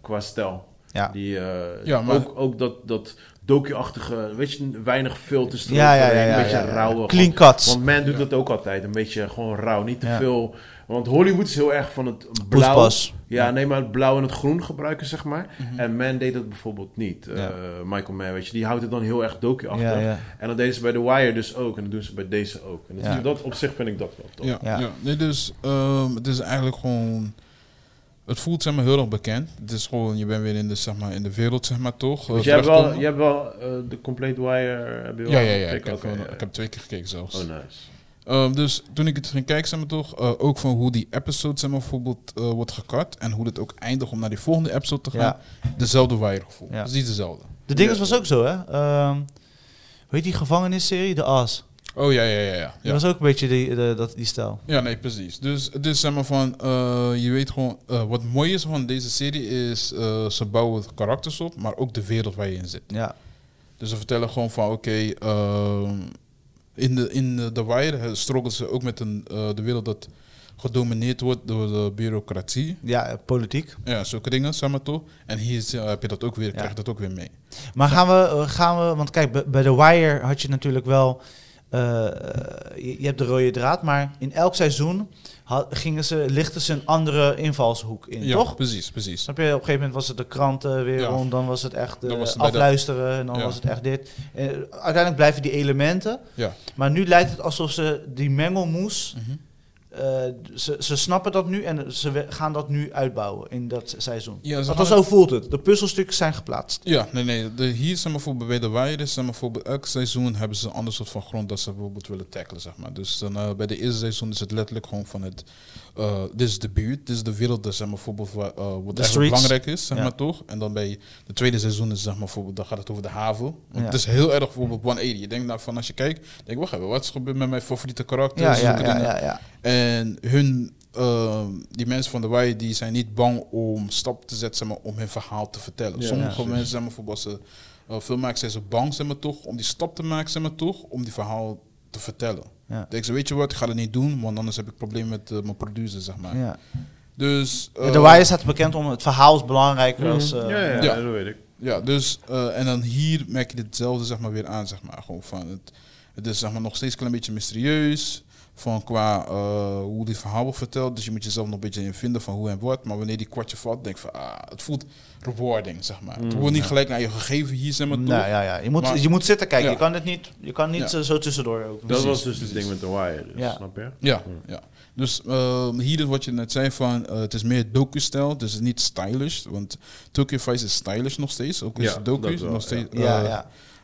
qua stijl. Ja. Die, eh, Ja, maar- ook, ook dat, dat docu-achtige, weet je, weinig filters Ja, ja, ja, eroverheen, ja, een beetje ja, ja. rauw. Clean gewoon- cuts. Want man doet Ja. dat ook altijd, een beetje gewoon rauw, niet te Ja. veel. Want Hollywood is heel erg van het blauw. Poespas. Ja, nee, maar het blauw en het groen gebruiken, zeg maar. Mhm. En Man deed dat bijvoorbeeld niet. Eh, Ja. Michael Mann, weet je, die houdt het dan heel erg. Ja, ja. En dat deden ze bij The Wire dus ook. En dat doen ze bij deze ook. En dat, Ja. dat op zich vind ik dat wel tof. Ja, Ja. ja. Nee, dus ehm, het is eigenlijk gewoon... Het voelt zeg maar heel erg bekend. Het is gewoon, je bent weer in de, zeg maar, in de wereld, zeg maar toch? Want eh, je hebt wel, je hebt wel eh, de Complete Wire... Heb je wel Ja, ja, ja. Ik heb, Oké, gewoon- ja. ik heb twee keer gekeken zelfs. Oh, nice. Ehm, dus toen ik het ging kijken, zeg maar toch, eh, ook van hoe die episode zeg maar, bijvoorbeeld eh, wordt gekat en hoe het ook eindigt om naar die volgende episode te gaan, Ja. dezelfde wire gevoel. Ja. Precies dezelfde. De ding Ja. was ook zo, hè? Ehm hoe heet die gevangenisserie? De As. Oh ja, ja, ja, ja. Dat was ook een beetje die, de, dat, die stijl. ja nee, precies. Dus het is zeg maar van, eh, je weet gewoon, eh, wat mooi is van deze serie is, eh, ze bouwen karakters op, maar ook de wereld waar je in zit. Ja. Dus ze vertellen gewoon van, oké, ehm, in de, in de, The Wire struggelen ze ook met een, de wereld dat gedomineerd wordt door de bureaucratie. Ja, politiek. Ja, zulke dingen, zeg maar toch. En hier is- heb je dat ook weer, Ja. krijg je dat ook weer mee. Maar gaan we, gaan we want kijk, bij- The Wire had je natuurlijk wel, je, je hebt de rode draad, maar in elk seizoen gingen ze, lichten ze een andere invalshoek in, ja, toch? precies, precies. Snap je? Op een gegeven moment was het de kranten weer Ja. rond, dan was het echt eh, Dan was het bij de- afluisteren en dan Ja. was het echt dit. En uiteindelijk blijven die elementen, Ja. maar nu lijkt het alsof ze die mengelmoes Mhm. Eh, ze, ze snappen dat nu en ze gaan dat nu uitbouwen in dat seizoen. Ja, Althans, gaan zo voelt het. De puzzelstukjes zijn geplaatst. Ja, nee, nee. De, hier maar bijvoorbeeld bij de zeg maar bijvoorbeeld elk seizoen hebben ze een ander soort van grond dat ze bijvoorbeeld willen tackelen, zeg maar. Dus dan, eh, bij de eerste seizoen is het letterlijk gewoon van het, eh, dit is de buurt, dit is de wereld, zeg maar bijvoorbeeld wa- wat eigenlijk streets. belangrijk is, zeg Ja. maar toch. En dan bij de tweede seizoen is zeg maar bijvoorbeeld, dan gaat het over de haven. Want Ja. het is heel erg bijvoorbeeld 180. Je denkt nou van als je kijkt, denk wacht even, wat is gebeurd met mijn favoriete karakters? Ja, ja, ja, dingen. ja, ja. En hun, ehm, die mensen van de Wire, die zijn niet bang om stappen te zetten zeg maar, om hun verhaal te vertellen. Ja, Sommige mensen, zeg maar, bijvoorbeeld ze uh, filmmakers zijn ze bang zeg maar, toch, om die stap te maken, zeg maar, toch, om die verhaal te vertellen. Ja. Denk ze, weet je wat, ik ga dat niet doen, want anders heb ik problemen met eh, mijn producer, zeg maar. Ja. Dus, de eh, Wire staat bekend om het verhaal is belangrijker als... eh, Mhm. ja, ja, ja. dat weet ik. Ja, dus, eh, en dan hier merk je hetzelfde zeg maar, weer aan, zeg maar. Gewoon van het, het is zeg maar, nog steeds een klein beetje mysterieus. Van qua eh, hoe dit verhaal wordt verteld. Dus je moet jezelf nog een beetje in vinden van hoe en wat. Maar wanneer die kwartje valt, denk ik van, ah, het voelt rewarding, zeg maar. het wordt niet gelijk naar je gegeven hier, zeg maar, Nou ja, ja. Je, moet, Maar- je moet zitten kijken. Ja. Je kan het niet, je kan niet Ja. eh, zo tussendoor ook. Dat Precies, was dus het ding met The Wire, dus, Ja. snap je? Ja, ja. Dus eh, hier is wat je net zei van, eh, het is meer docu-stijl, dus het is niet stylish. Want Tokyo Vice is stylish nog steeds, ook is Ja, het docu, nog steeds. Ja, eh,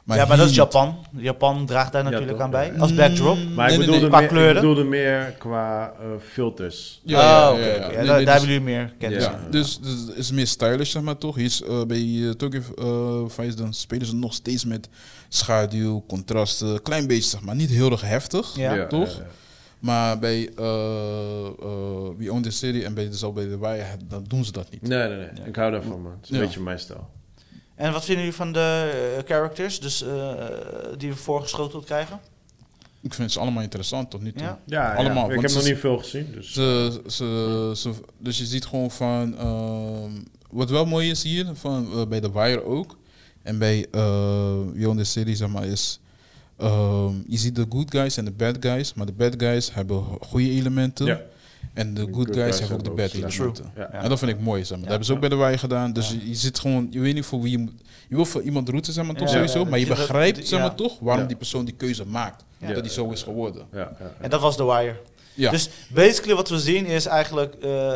ja. ja, maar dat is Japan. Japan draagt daar natuurlijk aan bij. Als backdrop. Mm, Maar nee, ik, nee, bedoelde nee. Qua meer, ik kleuren? bedoelde meer qua eh, filters. Ja, ja, oh, ja, oké. ja. oké. Ja, Nee, daar, dus- hebben jullie meer kennis Ja. Dus, dus het is meer stylish, zeg maar toch. Hier is, eh, bij uh, Tokyo eh, Vice dan spelen ze nog steeds met schaduw, contrasten, klein beetje zeg maar. Niet heel erg heftig, Ja. toch? ja, ja. Maar bij uh, We Own the City en bij de, zo bij de Wire, dan doen ze dat niet. Nee, nee, nee. Ik hou daarvan, man. Het is een beetje mijn stijl. En wat vinden jullie van de eh, characters dus, eh, die we voorgeschoteld krijgen? Ik vind ze allemaal interessant tot nu toe. Ja? Ja, Allemaal, ja. Ik heb ze- nog niet veel gezien, dus... Ze, ze, ze, dus je ziet gewoon van. ehm, wat wel mooi is hier, van, eh, bij The Wire ook. En bij uh, Beyond the City, zeg maar, is. ehm, je ziet de good guys en de bad guys. Maar de bad guys hebben goede elementen. Ja. En de De good, good guys, guys hebben ook de bad elementen. Ja. Ja. En dat vind ik mooi, zeg maar. Dat hebben ze ook bij de Wire gedaan. Dus je, je zit gewoon, je weet niet voor wie je moet. Je wil voor iemand roeten, zeg maar, toch Ja, sowieso. ja, maar je begrijpt, zeg maar, ja. toch, waarom Ja. die persoon die keuze maakt. Ja. Dat hij zo is geworden. Ja, ja, ja. En dat was The Wire. Ja. Dus basically wat we zien is eigenlijk eh,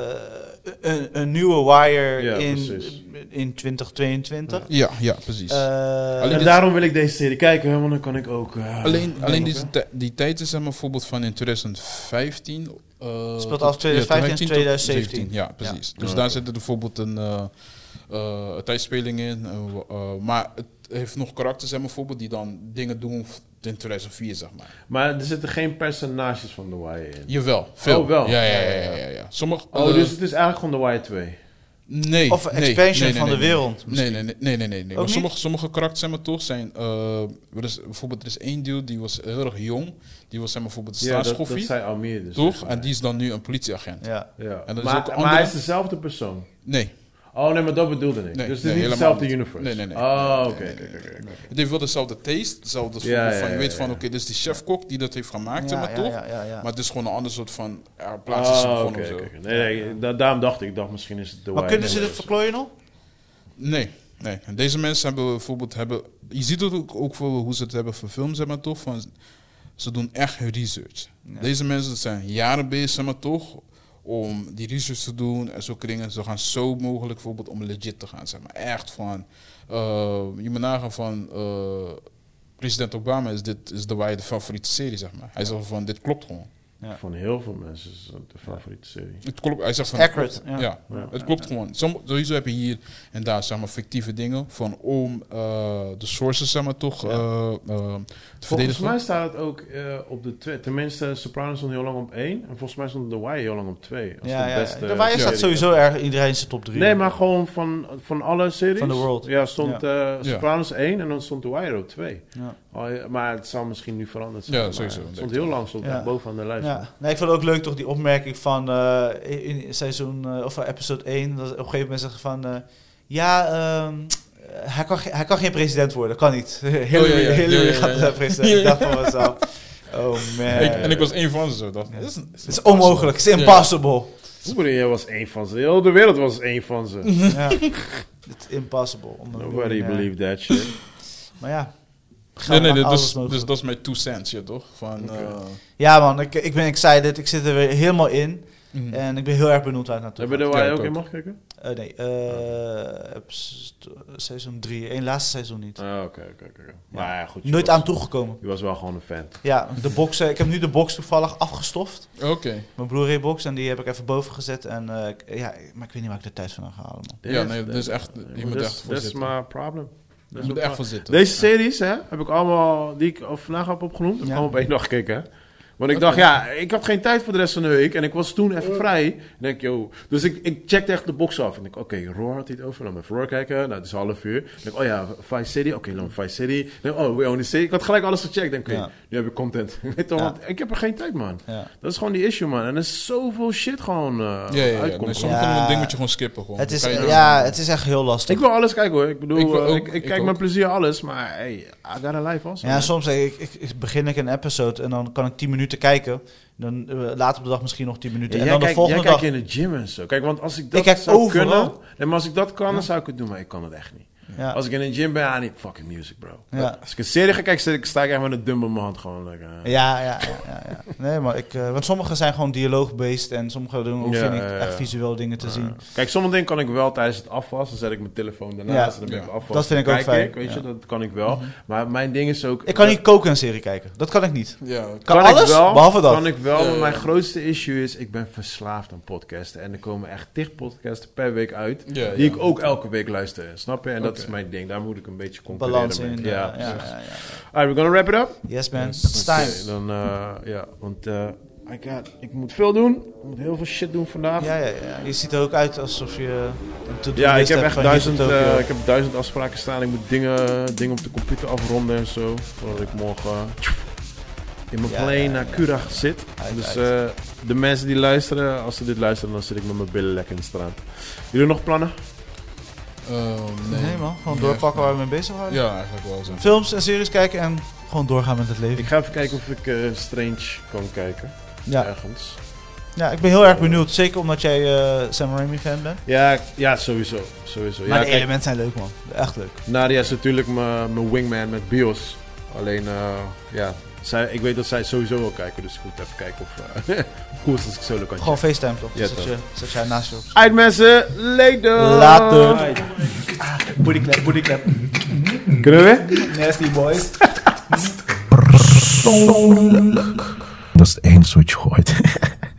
een, een nieuwe Wire Ja, in, precies. in 2022. ja, ja, precies. Eh, Alleen En daarom wil ik deze serie kijken, want dan kan ik ook... eh, Alleen, alleen die, die tijd is zeg maar bijvoorbeeld van in 2015. Eh, Speelt af 2015 ja, tot 2017. Ja, precies. Dus Ja. daar zit er bijvoorbeeld een eh, eh, tijdspeling in. maar het heeft nog karakters maar, bijvoorbeeld die dan dingen doen in 2004, zeg maar. Maar er zitten geen personages van The Wire in. Jawel, veel. Oh, wel. Ja, ja, ja. ja, ja, ja. Sommige, Oh, dus het is eigenlijk gewoon The Wire 2. Nee, Of een nee, expansion nee, nee, van nee, de wereld Nee, nee, nee, nee, nee, nee. nee. Maar sommige, sommige karakters zeg maar, toch zijn... eh, er is, bijvoorbeeld, er is één dude die was heel erg jong. Die was zeg maar, bijvoorbeeld Ja, dat, dat zei Amir dus. Toch? En die is dan nu een politieagent. Ja. Ja. En maar, ook een maar andere- hij is dezelfde persoon. Nee, Oh nee, maar dat bedoelde ik. Nee, dus het is nee, niet helemaal hetzelfde niet. universe. Nee, nee, nee. Oh, Nee, oké. nee, oké, nee, het heeft wel dezelfde taste. Dezelfde Ja, van, ja, je ja, weet ja. van, oké, dit is die chefkok die dat heeft gemaakt, zeg Ja, maar ja, toch? ja, ja, ja. Maar het is gewoon een ander soort van, ja, plaats is Oh, zo. oké. Nee, nee, da- daarom dacht ik, ik dacht misschien is het The Maar kunnen ze dit verklooien nog? Nee, nee. En deze mensen hebben bijvoorbeeld, hebben, je ziet het ook, ook voor hoe ze het hebben verfilmd, zeg maar toch? Van, ze doen echt research. Ja. Deze mensen zijn jaren bezig, zeg maar toch? Om die research te doen en zulke dingen. Ze gaan zo mogelijk bijvoorbeeld om legit te gaan, zeg maar. Echt van, eh, je moet nagaan van, eh, president Obama is dit, is de Wire de favoriete serie, zeg maar. Hij zegt van, dit klopt gewoon. Ja. Van heel veel mensen is het de favoriete serie. Het klopt, hij zegt van, Accurate, Ja, ja. Ja. het klopt gewoon. Som, sowieso heb je hier en daar zeg maar, fictieve dingen van om eh, de sources zeg maar, toch Ja. eh, eh, te Volgens verdedigen. mij staat het ook eh, op de twee. Tenminste, Sopranos stond heel lang op één. En volgens mij stond The Wire heel lang op twee. Als Ja, de ja. beste De Wire staat sowieso erg iedereen zijn top 3. Nee, maar gewoon van, van alle series. Van the world. Ja, stond eh Sopranos 1 en dan stond The Wire op 2. Ja. Oh, ja, maar het zal misschien nu veranderd zijn. Ja, sowieso, Het stond heel lang stond bovenaan de lijst. Ja. Nee, ik vond het ook leuk toch die opmerking van eh, in seizoen eh, of episode 1 dat op een gegeven moment zeggen van eh, ja ehm, eh, hij, kan, ge- hij kan geen president worden, kan niet. Hillary, Oh, ja, ja. Hillary Ja, ja, gaat ja. president. Ik dacht van mezelf, oh man, Ik- en ik was één van ze. zo. Dat, Ja. dit is, het is onmogelijk, het is impossible. Hoe jij was één van ze. Heel de wereld was één van ze. is impossible. Nobody believed that shit. Maar ja, Nee, nee, dus, dus, dat is mijn two cents, ja, toch? Van, eh, Ja man, ik, ik ben excited. Ik zit er weer helemaal in. mhm. En ik ben heel erg benieuwd waar het naartoe Hebben we er gaat. waar je Ja, ook in mag kijken? Eh, nee, eh, seizoen 3. Eén laatste seizoen niet. Ah, oké, oké, oké. Maar ja, goed. Nooit was- aan toegekomen. Je was wel gewoon een fan. Ja, de box, ik heb nu de box toevallig afgestoft. Oké. Mijn Blu-ray box. En die heb ik even boven gezet. En, eh, ja, maar ik weet niet waar ik de tijd van ga halen man. Ja, nee, dat is echt- je moet echt voor Dat is zitten. maar problem. Je moet er echt voor zitten. Deze series hè, heb ik allemaal, die ik vandaag heb opgenoemd, heb ik Ja. allemaal op één dag gekeken. Hè? Want ik dacht, ja, ik had geen tijd voor de rest van de week. En ik was toen even vrij. Ik denk, yo. Dus ik, ik checkte echt de box af. En ik denk, oké, Roar had hij het over. Laat me even Roar kijken. Nou, het is half uur. Ik denk, oh ja, Vice City. Oké, me Vice City. Denk, oh, We the City. Ik had gelijk alles gecheckt. Denk, oké, Ja. nu heb ik content. Weet toch, Ja. want ik heb er geen tijd, man. Ja. Dat is gewoon die issue, man. En er is zoveel shit gewoon uh, Ja, ja, ja. uitkomt. Nee, gewoon. sommige Ja. dingen moet je gewoon skippen. Gewoon. Het is, Dan kan je ja, dan- het is echt heel lastig. Ik wil alles kijken, hoor. Ik bedoel, Ik eh, ook, ik, ik ik kijk ook. met plezier alles. Maar, hey, I got a life also. Ja, man. soms zeg ik, ik, ik begin ik een episode en dan kan ik 10 minuten kijken. Dan eh, later op de dag misschien nog 10 minuten. Ja, en dan de volgende jij dag. in de gym en zo. Kijk, want als ik dat Ik zou overal. kunnen... Nee, maar als ik dat kan, dan zou ik het doen. Maar ik kan het echt niet. Ja. Als ik in een gym ben, I need fucking music, bro. Ja. Als ik een serie ga kijken, sta ik- sta ik echt met een dumbbell in mijn hand. Gewoon, like, eh. Ja, ja, ja, ja, ja. Nee, maar ik, eh, want sommige zijn gewoon dialoog-based en sommige Ja, niet ja, ja. echt visueel dingen te zien. Kijk, sommige dingen kan ik wel tijdens het afwassen. Dan zet ik mijn telefoon daarnaast Ja. en dan ben ik Ja. afwassen. Dat vind ik ook fijn, Ik, weet je, dat kan ik wel. Maar mijn ding is ook... Ik kan niet koken een serie kijken. Dat kan ik niet. Ja, Kan, Kan alles, ik wel, behalve dat. Kan ik wel, maar mijn grootste issue is, ik ben verslaafd aan podcasten. En er komen echt tig podcasts per week uit, Ja, die ja. ik ook elke week luister. Snap je? En dat Oké. is mijn ding. Daar moet ik een beetje concurreren Balans in. Ja, Ja, ja. Alright, we're gonna wrap it up. Yes man, Yes. it's time. Dan, eh, ja, want eh, I got, ik moet veel doen. Ik moet heel veel shit doen vandaag. Ja, ja, ja. Je ziet er ook uit alsof je een Ja, ik heb echt duizend, eh, ik heb duizend afspraken staan. Ik moet dingen, dingen op de computer afronden en zo. Zodat ik morgen in mijn Ja, plane ja, naar ja. Curach zit. Uit, dus de mensen die luisteren, als ze dit luisteren, dan zit ik met mijn billen lekker in de straat. Jullie nog plannen? Ehm, nee. Nee man, gewoon doorpakken waar we mee bezig waren. Ja, eigenlijk wel zo. Films en series kijken en gewoon doorgaan met het leven. Ik ga even kijken of ik eh, Strange kan kijken. ja. Ergens. ja, ik ben heel erg benieuwd. Zeker omdat jij eh Sam Raimi fan bent. Ja, ja sowieso. sowieso. Maar ja, de kijk, elementen zijn leuk man. Echt leuk. Nadia is natuurlijk mijn mijn wingman met Bios. Alleen, eh, ja, zij, ik weet dat zij sowieso wil kijken. Dus ik moet even kijken of uh, of cool is als ik solo kan Gewoon FaceTime toch? Ja, zet, toch. je, zet jij naast je op. Uit mensen, later! Later. Bootyclap, bootyclap. Kunnen we weer? Nasty boys. Dat is het enige wat je hoort.